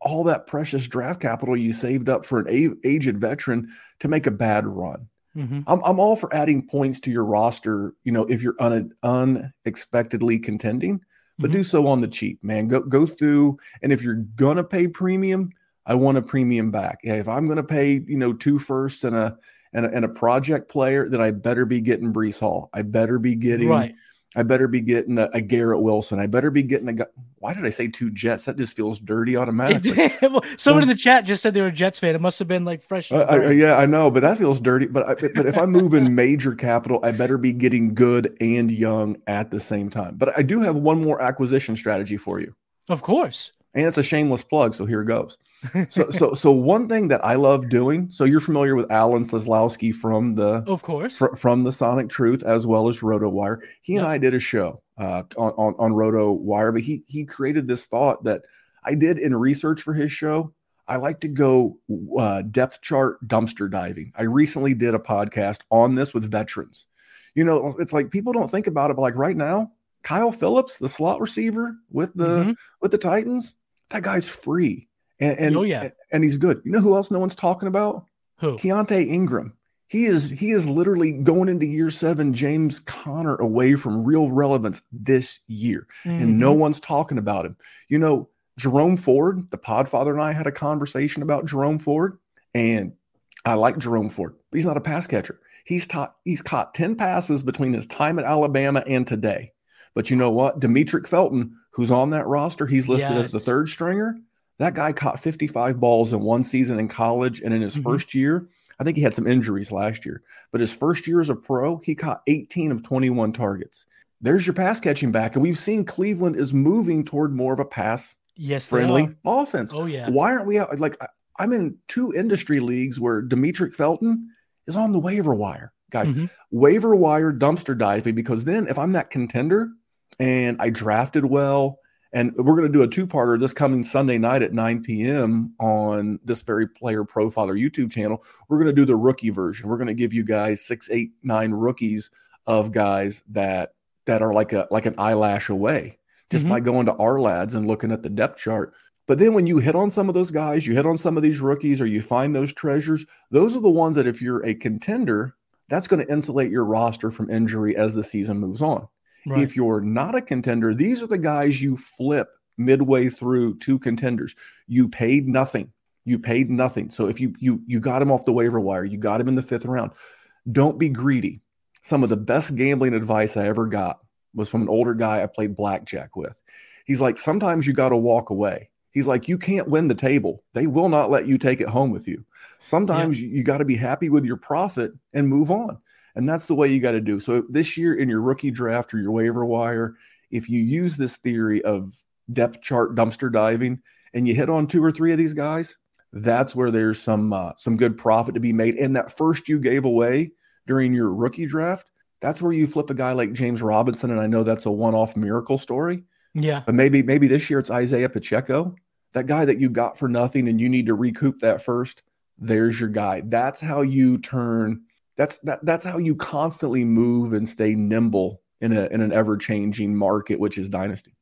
all that precious draft capital you saved up for an a- aged veteran to make a bad run. Mhm. I'm, I'm all for adding points to your roster, you know, if you're un- unexpectedly contending, but Mhm. do so on the cheap, man. Go go through, and if you're gonna pay premium, I want a premium back. Yeah, if I'm gonna pay, you know, two firsts and a and a, and a project player, then I better be getting Breece Hall. I better be getting Right. I better be getting a, a Garrett Wilson. I better be getting a guy. Why did I say two Jets? That just feels dirty automatically. Well, Someone in the chat just said they were a Jets fan. It must have been like fresh. I, I, yeah, I know, but that feels dirty. But I, but if I'm moving major capital, I better be getting good and young at the same time. But I do have one more acquisition strategy for you, Of course. And it's a shameless plug. So here goes. So so so one thing that I love doing. So you're familiar with Alan Sleslowski from the Of course. fr- from the Sonic Truth as well as Roto Wire. He and I did a show uh, on, on on Roto Wire, but he he created this thought that I did in research for his show. I like to go uh, depth chart dumpster diving. I recently did a podcast on this with veterans. You know, it's like people don't think about it, but like right now, Kyle Phillips, the slot receiver with the Mhm. with the Titans, that guy's free. And, and Oh, yeah. and he's good. You know who else no one's talking about? Who? Keaontay Ingram. He is he is literally going into year seven, James Conner away from real relevance this year, and no Mhm. one's talking about him. You know, Jerome Ford, the Podfather, and I had a conversation about Jerome Ford, and I like Jerome Ford, but he's not a pass catcher. He's taught he's caught ten passes between his time at Alabama and today. But you know what? Demetric Felton, who's on that roster, he's listed as the third stringer. That guy caught 55 balls in one season in college, and in his mm-hmm. first year, I think he had some injuries last year, but his first year as a pro, he caught 18 of 21 targets. There's your pass catching back, and we've seen Cleveland is moving toward more of a pass yes friendly offense. Oh yeah. Why aren't we out? Like I'm in two industry leagues where Demetric Felton is on the waiver wire, guys. Mm-hmm. Waiver wire dumpster diving because then if I'm that contender and I drafted well and we're going to do a two parter this coming Sunday night at 9 p.m. on this very player profiler YouTube channel. We're going to do the rookie version. We're going to give you guys six, eight, nine rookies of guys that that are like a like an eyelash away just mm-hmm. by going to our lads and looking at the depth chart. But then when you hit on some of those guys, you hit on some of these rookies, or you find those treasures, those are the ones that if you're a contender, that's going to insulate your roster from injury as the season moves on. Right. If you're not a contender, these are the guys you flip midway through two contenders. You paid nothing. You paid nothing. So if you you you got him off the waiver wire, you got him in the fifth round. Don't be greedy. Some of the best gambling advice I ever got was from an older guy I played blackjack with. He's like, sometimes you got to walk away. He's like, you can't win the table. They will not let you take it home with you. Sometimes yeah. you, you got to be happy with your profit and move on. And that's the way you got to do. So this year in your rookie draft or your waiver wire, if you use this theory of depth chart dumpster diving and you hit on two or three of these guys, that's where there's some uh, some good profit to be made. And that first you gave away during your rookie draft, that's where you flip a guy like James Robinson. And I know that's a one-off miracle story. Yeah. But maybe maybe this year it's Isaiah Pacheco, that guy that you got for nothing and you need to recoup that first. There's your guy. That's how you turn that's that that's how you constantly move and stay nimble in a in an ever changing market, which is dynasty.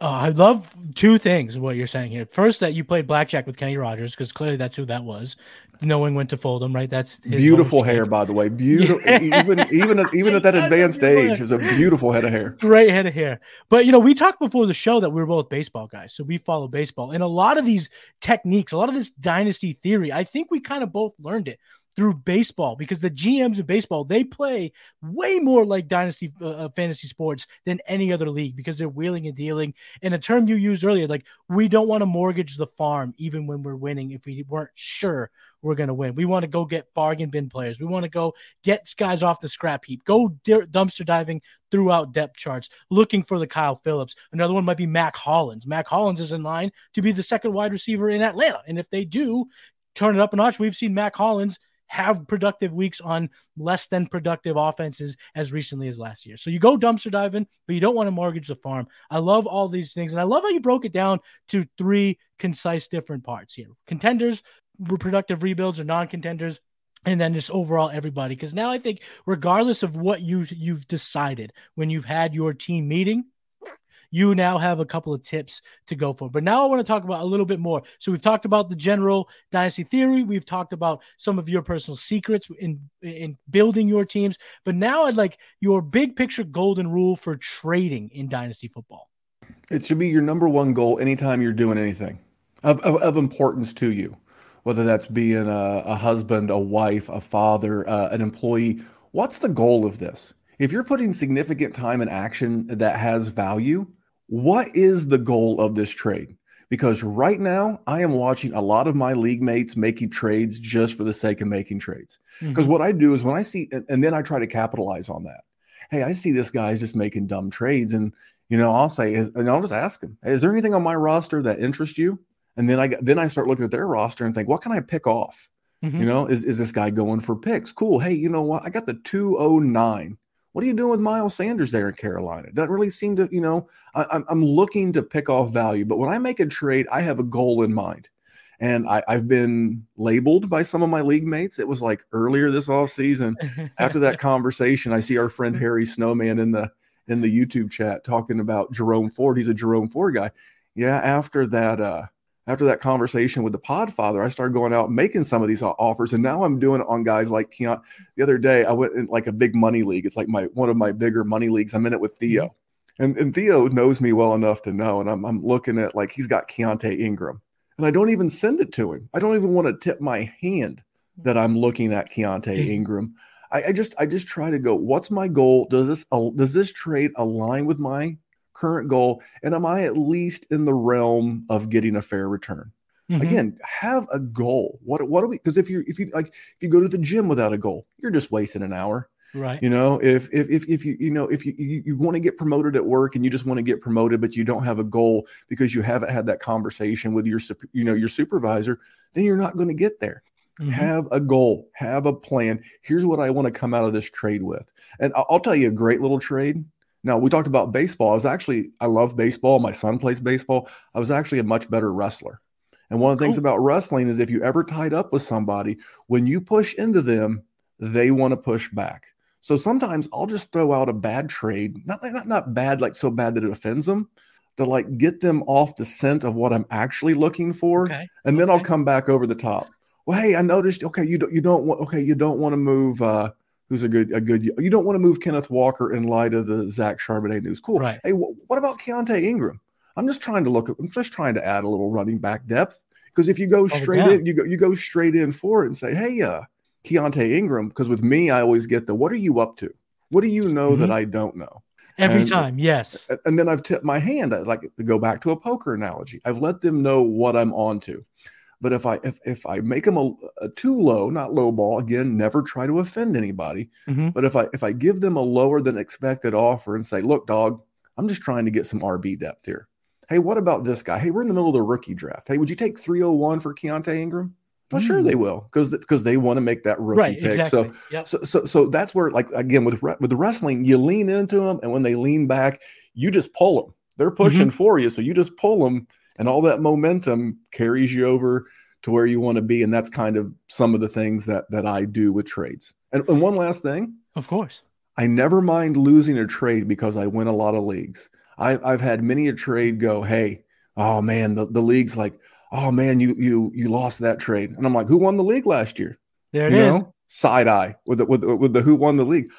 Uh, I love two things. What you're saying here. First, that you played blackjack with Kenny Rogers because clearly that's who that was. Knowing when to fold him, right? That's beautiful hair, by the way. Beautiful, yeah. even even at, even at that advanced age, is a beautiful head of hair. Great head of hair. But you know, we talked before the show that we were both baseball guys, so we follow baseball, and a lot of these techniques, a lot of this dynasty theory, I think we kind of both learned it through baseball because the GMs in baseball they play way more like dynasty uh, uh, fantasy sports than any other league because they're wheeling and dealing. And a term you used earlier, like we don't want to mortgage the farm even when we're winning if we weren't sure we're going to win. We want to go get bargain bin players. We want to go get guys off the scrap heap. Go dumpster diving throughout depth charts, looking for the Kyle Phillips. Another one might be Mack Hollins. Mack Hollins is in line to be the second wide receiver in Atlanta. And if they do turn it up a notch, we've seen Mack Hollins have productive weeks on less than productive offenses as recently as last year. So you go dumpster diving, but you don't want to mortgage the farm. I love all these things. And I love how you broke it down to three concise different parts here contenders, productive rebuilds, or non contenders. And then just overall everybody, because now I think regardless of what you you've decided when you've had your team meeting, you now have a couple of tips to go for. But now I want to talk about a little bit more. So we've talked about the general dynasty theory. We've talked about some of your personal secrets in in building your teams. But now I'd like your big picture golden rule for trading in dynasty football. It should be your number one goal anytime you're doing anything of, of, of importance to you, whether that's being a, a husband, a wife, a father, uh, an employee. What's the goal of this? If you're putting significant time and action that has value, what is the goal of this trade? Because right now, I am watching a lot of my league mates making trades just for the sake of making trades. Because mm-hmm. what I do is when I see, and then I try to capitalize on that. Hey, I see this guy's just making dumb trades. And, you know, I'll say, and I'll just ask him, hey, is there anything on my roster that interests you? And then I then I start looking at their roster and think, what can I pick off? Mm-hmm. You know, is, is this guy going for picks? Cool. Hey, you know what? I got the 209 what are you doing with Miles Sanders there in Carolina? Doesn't really seem to, you know, I, am looking to pick off value, but when I make a trade, I have a goal in mind. And I, have been labeled by some of my league mates. It was like earlier this off season. after that conversation, I see our friend Harry Snowman in the in the YouTube chat talking about Jerome Ford. He's a Jerome Ford guy. Yeah, after that, uh, after that conversation with the Podfather, I started going out making some of these offers, and now I'm doing it on guys like Keon. The other day, I went in like a big money league. It's like my one of my bigger money leagues. I'm in it with Theo, mm-hmm. and, and Theo knows me well enough to know. And I'm I'm looking at like he's got Keaontay Ingram, and I don't even send it to him. I don't even want to tip my hand that I'm looking at Keaontay Ingram. I, I just I just try to go. What's my goal? Does this does this trade align with my current goal? And am I at least in the realm of getting a fair return? Mm-hmm. Again, have a goal. What what do we? Because if you if you like if you go to the gym without a goal, you're just wasting an hour. Right. You know, if if if, if you you know if you, you you want to get promoted at work and you just want to get promoted, but you don't have a goal because you haven't had that conversation with your you know your supervisor, then you're not going to get there. Mm-hmm. Have a goal, have a plan. Here's what I want to come out of this trade with. And I'll tell you a great little trade. Now, we talked about baseball. I was actually, I love baseball. My son plays baseball. I was actually a much better wrestler. And one of the things about wrestling is if you ever tied up with somebody, when you push into them, they want to push back. So sometimes I'll just throw out a bad trade, not, not, not bad, like so bad that it offends them, to like get them off the scent of what I'm actually looking for. Okay. And then okay. I'll come back over the top well, hey, I noticed. Okay, you don't you don't want okay, you don't want to move. uh Who's a good a good? You don't want to move Kenneth Walker in light of the Zach Charbonnet news. Cool. Right. Hey, wh- what about Keaontay Ingram? I'm just trying to look. I'm just trying to add a little running back depth because if you go straight oh, in, you go you go straight in for it and say, hey, uh, Keaontay Ingram. Because with me, I always get the what are you up to? What do you know mm-hmm. that I don't know? Every and, time, yes. And then I've tipped my hand. I like to go back to a poker analogy. I've let them know what I'm on to. But if I if if I make them a, a too low, not low ball again, never try to offend anybody. Mm-hmm. But if I if I give them a lower than expected offer and say, look, dog, I'm just trying to get some RB depth here. Hey, what about this guy? Hey, we're in the middle of the rookie draft. Hey, would you take 301 for Keaontay Ingram? Well, mm. sure they will because because they want to make that rookie right, pick. Exactly. So, yep. so so so that's where like again with with the wrestling, you lean into them, and when they lean back, you just pull them. They're pushing mm-hmm. for you, so you just pull them, and all that momentum carries you over to where you want to be. And that's kind of some of the things that that i do with trades. And, and one last thing. Of course. I never mind losing a trade because i win a lot of leagues. I, i've had many a trade go hey oh man the, the league's like oh man you you you lost that trade. And i'm like who won the league last year? There it you is. Know? side eye with the, with, with the who won the league.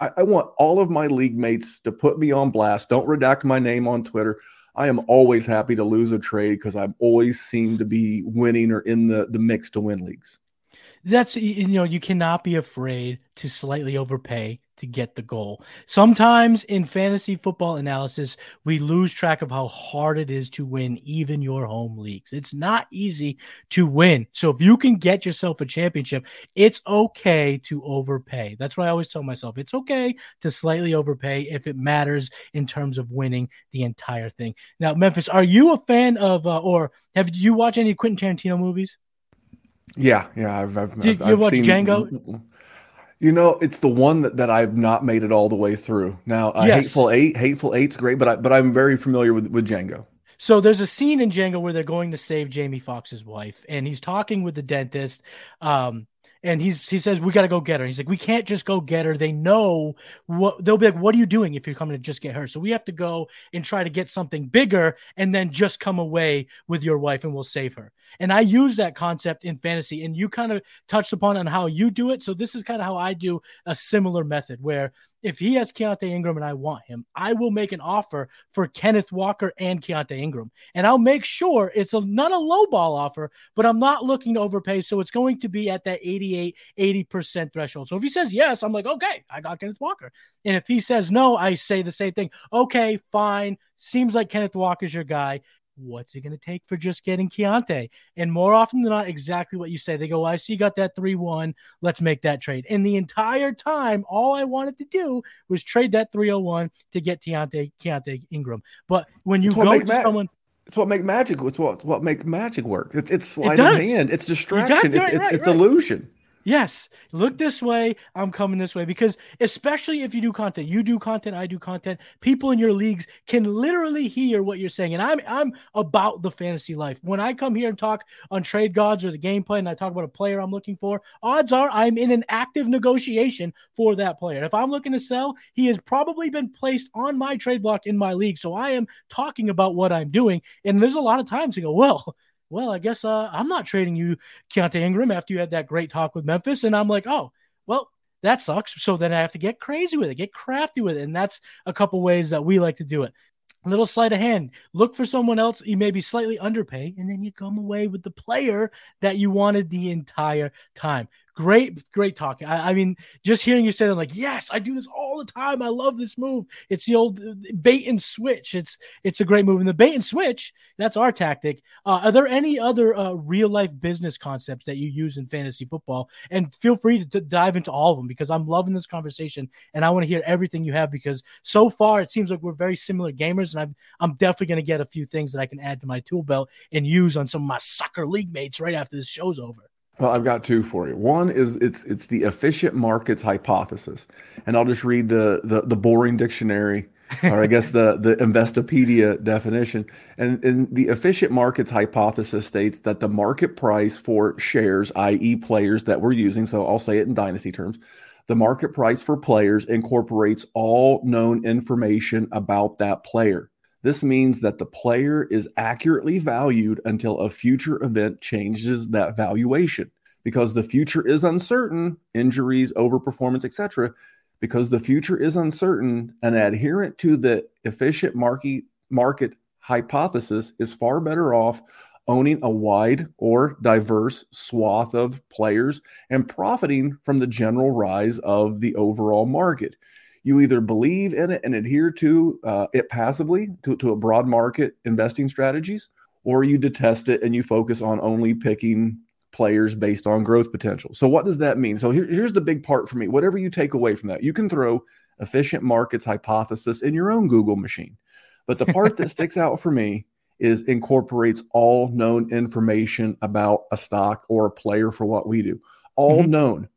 I, I want all of my league mates to put me on blast. Don't redact my name on twitter I am always happy to lose a trade because I always seem to be winning or in the, the mix to win leagues. That's you know you cannot be afraid to slightly overpay to get the goal. Sometimes in fantasy football analysis, we lose track of how hard it is to win even your home leagues. It's not easy to win. So if you can get yourself a championship, it's okay to overpay. That's what I always tell myself. It's okay to slightly overpay if it matters in terms of winning the entire thing. Now, Memphis, are you a fan of uh, or have you watched any Quentin Tarantino movies? Yeah, yeah, I've, I've, Did I've, you watch seen, Django? You know, it's the one that, that I've not made it all the way through. Now, uh, yes. Hateful Eight, Hateful Eight's great, but I but I'm very familiar with with Django. So there's a scene in Django where they're going to save Jamie Foxx's wife, and he's talking with the dentist. Um, and he's he says we got to go get her. He's like we can't just go get her. They know what they'll be like. What are you doing if you're coming to just get her? So we have to go and try to get something bigger, and then just come away with your wife, and we'll save her. And I use that concept in fantasy, and you kind of touched upon on how you do it. So this is kind of how I do a similar method where if he has Keaontay Ingram and I want him, I will make an offer for Kenneth Walker and Keaontay Ingram. And I'll make sure it's a, not a low ball offer, but I'm not looking to overpay. So it's going to be at that 88, 80% threshold. So if he says yes, I'm like, okay, I got Kenneth Walker. And if he says no, I say the same thing. Okay, fine. Seems like Kenneth Walker's your guy what's it going to take for just getting Keaontay? And more often than not, exactly what you say. They go, I see you got that 3 1. Let's make that trade. And the entire time, all I wanted to do was trade that 301 to get Keaontay, Keaontay Ingram. But when you go to ma- someone. It's what make magic. It's what what make magic work. It, it's sleight it of hand. It's distraction. It's, right, it's, right, it's right. illusion. Yes, look this way. I'm coming this way because, especially if you do content, you do content, I do content. People in your leagues can literally hear what you're saying, and I'm I'm about the fantasy life. When I come here and talk on trade gods or the gameplay, and I talk about a player I'm looking for, odds are I'm in an active negotiation for that player. If I'm looking to sell, he has probably been placed on my trade block in my league, so I am talking about what I'm doing. And there's a lot of times to go, well well, I guess uh, I'm not trading you Keaontay Ingram after you had that great talk with Memphis. And I'm like, oh, well, that sucks. So then I have to get crazy with it, get crafty with it. And that's a couple ways that we like to do it. A little sleight of hand. Look for someone else you maybe slightly underpay, and then you come away with the player that you wanted the entire time. Great, great talk. I, I, mean, just hearing you say that, like, yes, I do this all the time. I love this move. It's the old uh, bait and switch. It's it's a great move. And the bait and switch, that's our tactic. Uh, are there any other uh, real life business concepts that you use in fantasy football? And feel free to, to dive into all of them because I'm loving this conversation and I want to hear everything you have because so far it seems like we're very similar gamers, and I'm I'm definitely going to get a few things that I can add to my tool belt and use on some of my soccer league mates right after this show's over. Well, I've got two for you. One is it's it's the efficient markets hypothesis, and I'll just read the the, the boring dictionary, or I guess the the Investopedia definition. And, and the efficient markets hypothesis states that the market price for shares, i.e., players that we're using, so I'll say it in dynasty terms, the market price for players incorporates all known information about that player. This means that the player is accurately valued until a future event changes that valuation. Because the future is uncertain, injuries, overperformance, etc. Because the future is uncertain, an adherent to the efficient market, market hypothesis is far better off owning a wide or diverse swath of players and profiting from the general rise of the overall market you either believe in it and adhere to uh, it passively to, to a broad market investing strategies or you detest it and you focus on only picking players based on growth potential. So what does that mean? So here, here's the big part for me. Whatever you take away from that you can throw efficient markets hypothesis in your own google machine. But the part that sticks out for me is incorporates all known information about a stock or a player for what we do. All mm-hmm. known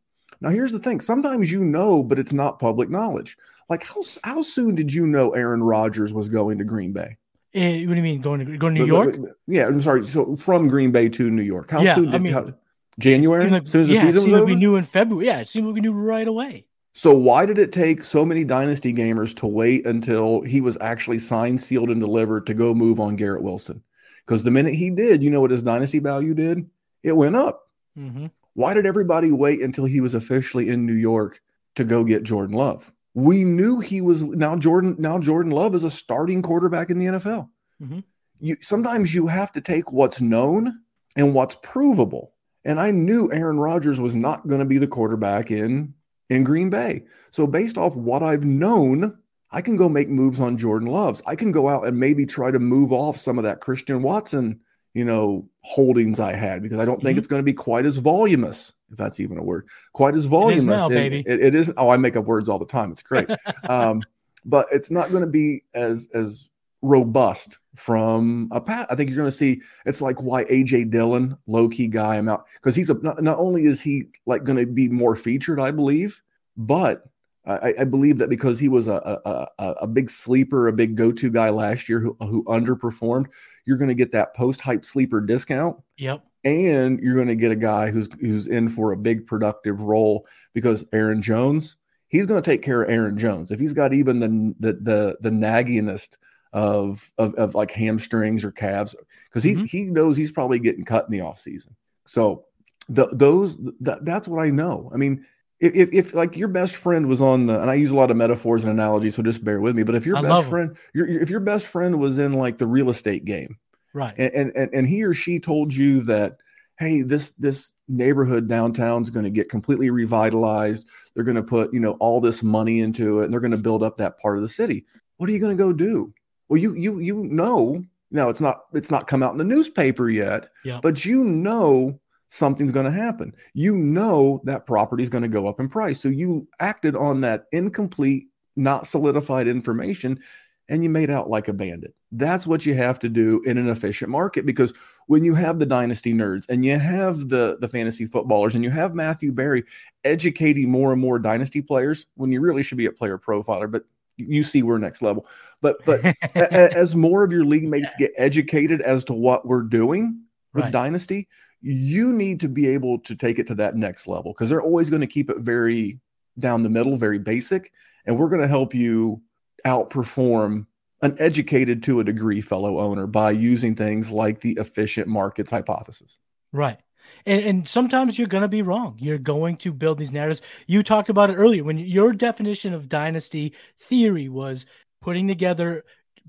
now, here's the thing sometimes you know, but it's not public knowledge. Like, how, how soon did you know Aaron Rodgers was going to Green Bay? Uh, what do you mean going to going to New York? Yeah, I'm sorry. So from Green Bay to New York. How yeah, soon did I mean, how, January? Like, as soon as the yeah, season was over? We knew in February. Yeah, it seemed like we knew right away. So why did it take so many dynasty gamers to wait until he was actually signed, sealed, and delivered to go move on Garrett Wilson? Because the minute he did, you know what his dynasty value did? It went up. Mm-hmm. Why did everybody wait until he was officially in New York to go get Jordan Love? We knew he was now Jordan. Now Jordan Love is a starting quarterback in the NFL. Mm-hmm. You sometimes you have to take what's known and what's provable. And I knew Aaron Rodgers was not going to be the quarterback in in Green Bay. So based off what I've known, I can go make moves on Jordan Loves. I can go out and maybe try to move off some of that Christian Watson you know, holdings I had because I don't mm-hmm. think it's going to be quite as voluminous, if that's even a word, quite as voluminous. It is now, baby. It, it is. Oh, I make up words all the time. It's great. um, but it's not going to be as as robust from a pat. I think you're going to see it's like why AJ Dillon, low key guy, I'm out because he's a not, not only is he like going to be more featured, I believe, but I, I, believe that because he was a, a, a, a big sleeper, a big go to guy last year who, who underperformed, you're going to get that post hype sleeper discount. Yep. And you're going to get a guy who's who's in for a big productive role because Aaron Jones, he's going to take care of Aaron Jones. If he's got even the the the, the nagginess of, of of like hamstrings or calves, because he mm-hmm. he knows he's probably getting cut in the off season. So the, those that, that's what I know. I mean, if, if like your best friend was on the and I use a lot of metaphors and analogies, so just bear with me. But if your I best friend, your, if your best friend was in like the real estate game, right, and and and he or she told you that, hey, this this neighborhood downtown is going to get completely revitalized. They're going to put you know all this money into it, and they're going to build up that part of the city. What are you going to go do? Well, you you you know, now it's not it's not come out in the newspaper yet, yeah. but you know something's going to happen. You know that property is going to go up in price. So you acted on that incomplete, not solidified information and you made out like a bandit. That's what you have to do in an efficient market because when you have the dynasty nerds and you have the the fantasy footballers and you have Matthew Berry educating more and more dynasty players when you really should be a player profiler, but you see we're next level. But but as more of your league mates get educated as to what we're doing with right. dynasty, you need to be able to take it to that next level because they're always going to keep it very down the middle, very basic. And we're going to help you outperform an educated to a degree fellow owner by using things like the efficient markets hypothesis. Right. And, and sometimes you're going to be wrong. You're going to build these narratives. You talked about it earlier when your definition of dynasty theory was putting together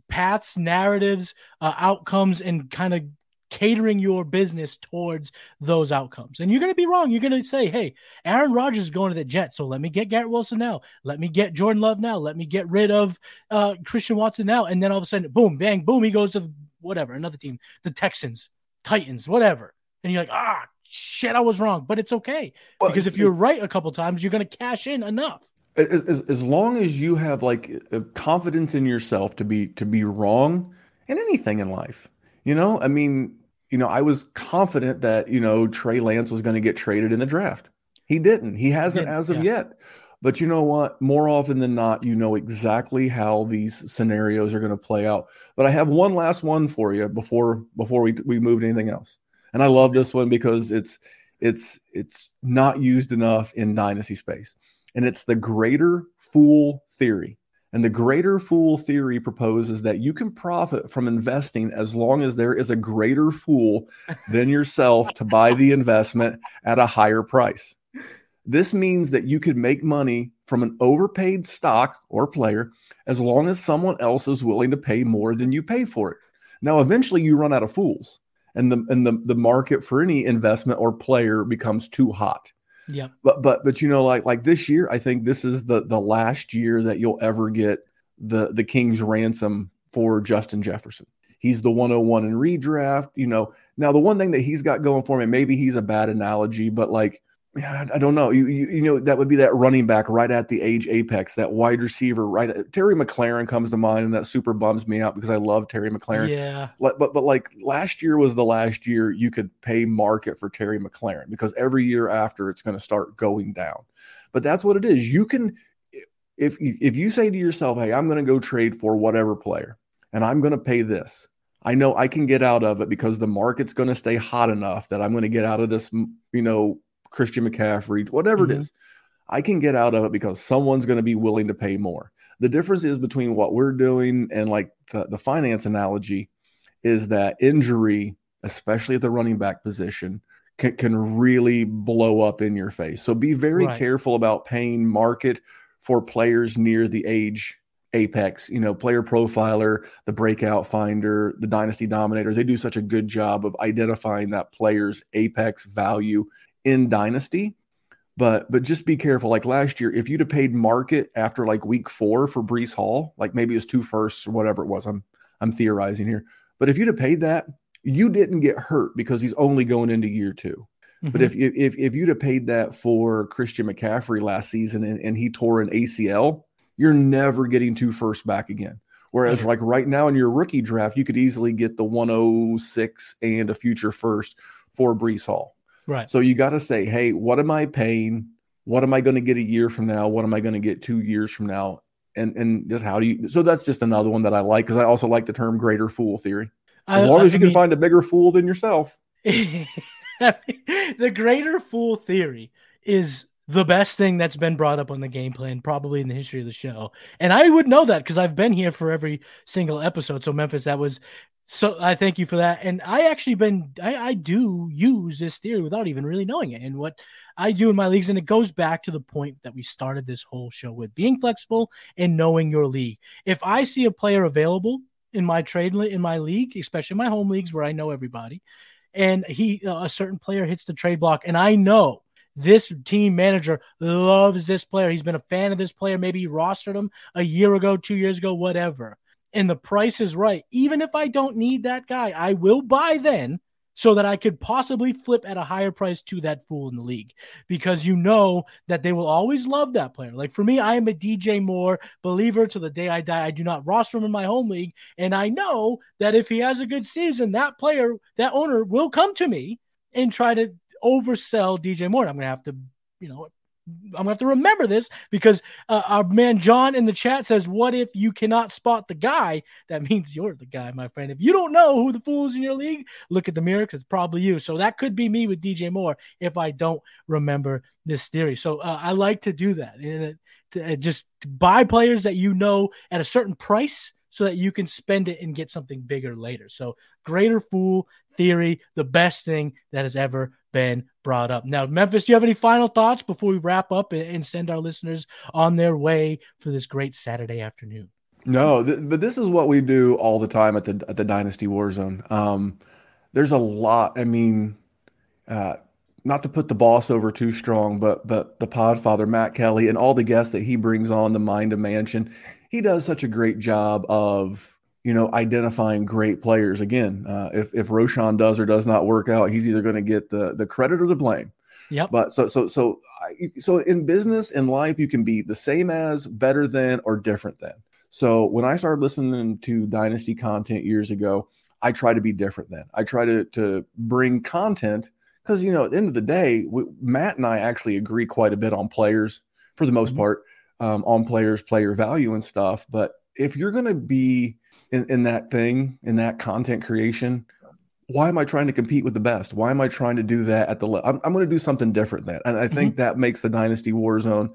paths, narratives, uh, outcomes, and kind of catering your business towards those outcomes. And you're going to be wrong. You're going to say, hey, Aaron Rodgers is going to the Jets. So let me get Garrett Wilson now. Let me get Jordan Love now. Let me get rid of uh, Christian Watson now. And then all of a sudden, boom, bang, boom, he goes to whatever, another team, the Texans, Titans, whatever. And you're like, ah, shit, I was wrong. But it's okay. Well, because it's, if you're right a couple times, you're going to cash in enough. As, as, as long as you have like confidence in yourself to be to be wrong in anything in life, you know, I mean, you know, I was confident that, you know, Trey Lance was going to get traded in the draft. He didn't. He hasn't as of yeah. yet. But you know what? More often than not, you know exactly how these scenarios are going to play out. But I have one last one for you before before we we move to anything else. And I love this one because it's it's it's not used enough in dynasty space. And it's the greater fool theory. And the greater fool theory proposes that you can profit from investing as long as there is a greater fool than yourself to buy the investment at a higher price. This means that you could make money from an overpaid stock or player as long as someone else is willing to pay more than you pay for it. Now, eventually, you run out of fools, and the and the, the market for any investment or player becomes too hot. Yeah. But but but you know, like like this year, I think this is the the last year that you'll ever get the the king's ransom for Justin Jefferson. He's the 101 in redraft. You know, now the one thing that he's got going for me, maybe he's a bad analogy, but like yeah, I don't know. You, you, you know that would be that running back right at the age apex, that wide receiver right. At, Terry McLaurin comes to mind, and that super bums me out because I love Terry McLaurin. Yeah, but but, but like last year was the last year you could pay market for Terry McLaurin because every year after it's going to start going down. But that's what it is. You can if if you say to yourself, "Hey, I'm going to go trade for whatever player, and I'm going to pay this." I know I can get out of it because the market's going to stay hot enough that I'm going to get out of this, you know, Christian McCaffrey, whatever mm-hmm. it is, I can get out of it because someone's going to be willing to pay more. The difference is between what we're doing and like the, the finance analogy is that injury, especially at the running back position, can, can really blow up in your face. So be very right. careful about paying market for players near the age apex you know player profiler the breakout finder the dynasty dominator they do such a good job of identifying that player's apex value in dynasty but but just be careful. Like last year, if you'd have paid market after like week four for Breece Hall, like maybe it was two firsts or whatever it was. I'm I'm theorizing here. But if you'd have paid that, you didn't get hurt because he's only going into year 2 mm-hmm. But if if if you'd have paid that for Christian McCaffrey last season and, and he tore an ACL, you're never getting two firsts back again. Whereas mm-hmm. like right now in your rookie draft, you could easily get the 106 and a future first for Breece Hall. Right. So you got to say, hey, what am I paying? What am I going to get a year from now? What am I going to get two years from now? And and just how do you? So that's just another one that I like because I also like the term greater fool theory. As I, long as you I can mean, find a bigger fool than yourself. the greater fool theory is the best thing that's been brought up on the game plan probably in the history of the show. And I would know that because I've been here for every single episode. So Memphis, that was so I thank you for that. And I actually been I, I do use this theory without even really knowing it. And what I do in my leagues, and it goes back to the point that we started this whole show with being flexible and knowing your league. If I see a player available in my trade in my league, especially my home leagues where I know everybody, and he a certain player hits the trade block, and I know this team manager loves this player. He's been a fan of this player. Maybe he rostered him a year ago, two years ago, whatever and the price is right, even if I don't need that guy, I will buy then so that I could possibly flip at a higher price to that fool in the league because you know that they will always love that player. Like for me, I am a DJ Moore believer to the day I die. I do not roster him in my home league. And I know that if he has a good season, that player, that owner will come to me and try to oversell DJ Moore. I'm going to have to, you know, I'm gonna have to remember this because uh, our man John in the chat says, "What if you cannot spot the guy? That means you're the guy, my friend. If you don't know who the fool is in your league, look at the mirror because it's probably you. So that could be me with DJ Moore if I don't remember this theory. So uh, I like to do that and uh, just buy players that you know at a certain price so that you can spend it and get something bigger later. So greater fool theory, the best thing that has ever been brought up. Now, Memphis, do you have any final thoughts before we wrap up and send our listeners on their way for this great Saturday afternoon? No, th- but this is what we do all the time at the at the Dynasty Warzone. Um, there's a lot. I mean, uh, not to put the boss over too strong, but but the Podfather Matt Kelly and all the guests that he brings on the Mind of Mansion, he does such a great job of you know identifying great players. Again, uh, if if Roschon does or does not work out, he's either going to get the the credit or the blame. Yep. But so so so so in business and life, you can be the same as, better than, or different than. So when I started listening to Dynasty content years ago, I try to be different than. I try to to bring content because you know at the end of the day we, matt and i actually agree quite a bit on players for the most mm-hmm. part um, on players player value and stuff but if you're going to be in, in that thing in that content creation why am i trying to compete with the best why am i trying to do that at the level i'm, I'm going to do something different than and i think mm-hmm. that makes the dynasty warzone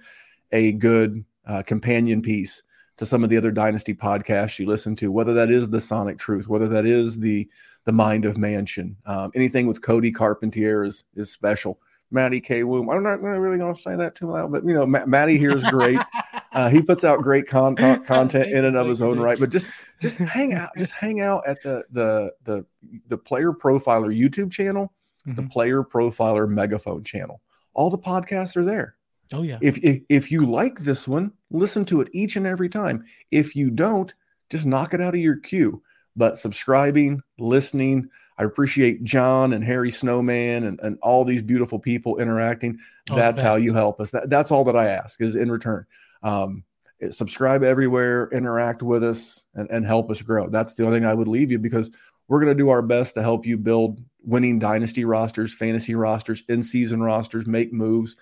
a good uh, companion piece to some of the other dynasty podcasts you listen to whether that is the sonic truth whether that is the the mind of Mansion. Um, anything with Cody Carpentier is is special. Matty K. Woom. I'm not really going to say that too loud, but you know, Matty here is great. Uh, he puts out great con- content in and of his own right. But just just hang out, just hang out at the the the the Player Profiler YouTube channel, mm-hmm. the Player Profiler Megaphone channel. All the podcasts are there. Oh yeah. If, if if you like this one, listen to it each and every time. If you don't, just knock it out of your queue but subscribing, listening. I appreciate John and Harry Snowman and, and all these beautiful people interacting. Oh, that's how you help us. That, that's all that I ask is in return. Um, subscribe everywhere, interact with us, and, and help us grow. That's the only thing I would leave you because we're going to do our best to help you build winning dynasty rosters, fantasy rosters, in season rosters, make moves.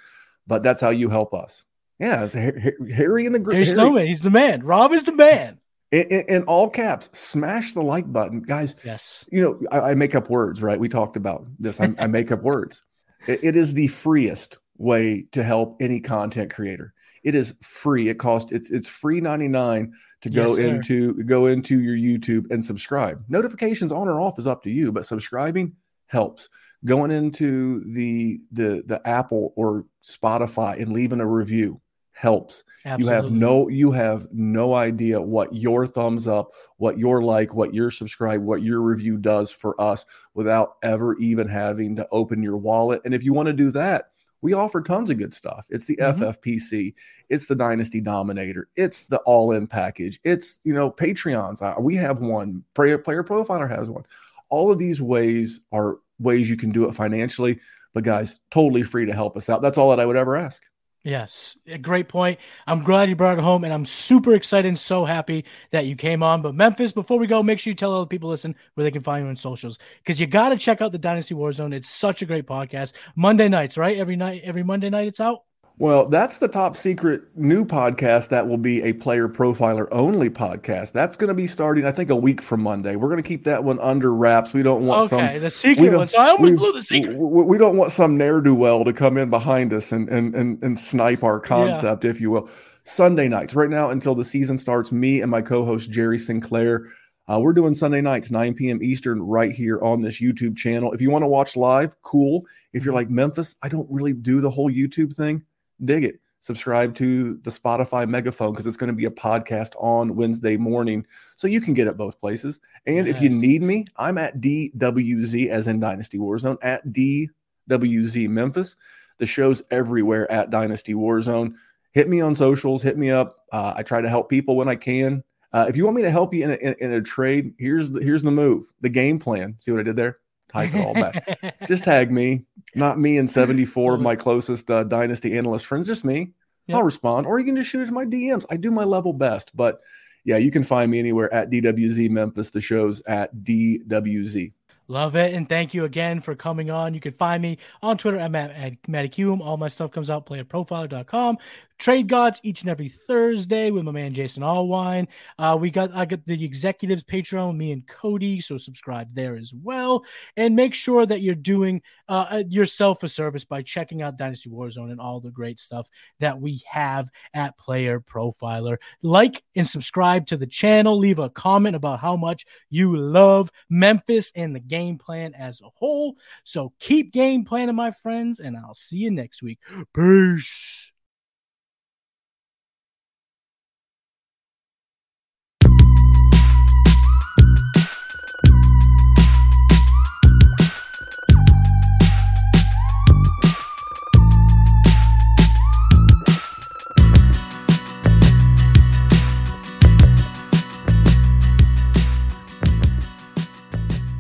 But that's how you help us. Yeah, Harry in the group. Harry Snowman, he's the man. Rob is the man in, in, all caps, smash the like button, guys. Yes. You know, I, I make up words, right? We talked about this. I, I make up words. It, it is the freest way to help any content creator. It is free. It costs it's it's free ninety nine to go yes, into go into your YouTube and subscribe. Notifications on or off is up to you, but subscribing helps. Going into the the the Apple or Spotify and leaving a review helps. Absolutely. You have no you have no idea what your thumbs up, what your like, what your subscribe, what your review does for us without ever even having to open your wallet. And if you want to do that, we offer tons of good stuff. It's the mm-hmm. FFPC, it's the Dynasty Dominator, it's the All In package, it's you know Patreons. We have one. Player Player Profiler has one. All of these ways are ways you can do it financially. But guys, totally free to help us out. That's all that I would ever ask. Yes, a great point. I'm glad you brought it home, and I'm super excited and so happy that you came on. But Memphis, before we go, make sure you tell other people listen where they can find you on socials because you got to check out the Dynasty Warzone. It's such a great podcast. Monday nights, right? Every night, every Monday night, it's out. Well, that's the top secret new podcast that will be a player profiler only podcast. That's going to be starting, I think, a week from Monday. We're going to keep that one under wraps. We don't want okay, some the secret one. So I almost we, blew the secret. We, we don't want some ne'er do well to come in behind us and and and, and snipe our concept, yeah. if you will. Sunday nights, right now until the season starts. Me and my co-host Jerry Sinclair. Uh, we're doing Sunday nights, 9 p.m. Eastern, right here on this YouTube channel. If you want to watch live, cool. If you're like Memphis, I don't really do the whole YouTube thing. Dig it subscribe to the Spotify megaphone because it's going to be a podcast on Wednesday morning. So you can get it both places. And if you need me, I'm at DWZ, as in Dynasty Warzone, at DWZ Memphis. The show's everywhere at Dynasty Warzone. Hit me on socials, hit me up. Uh, I try to help people when I can. Uh, if you want me to help you in a, in, in a trade, here's the, here's the move, the game plan. See what I did there? Ties it all back. just tag me, not me and 74 of my closest uh, dynasty analyst friends, just me. Yep. I'll respond, or you can just shoot it to my DMs. I do my level best, but yeah, you can find me anywhere at DWZ Memphis. The show's at DWZ. Love it. And thank you again for coming on. You can find me on Twitter at, Matt, at Matty Kiwoom. All my stuff comes out playerprofiler.com. Trade Gods each and every Thursday with my man Jason Allwine. Uh, we got I got the executives Patreon me and Cody, so subscribe there as well. And make sure that you're doing uh, uh, yourself a service by checking out Dynasty Warzone and all the great stuff that we have at Player Profiler. Like and subscribe to the channel. Leave a comment about how much you love Memphis and the game plan as a whole. So keep game planning, my friends, and I'll see you next week. Peace.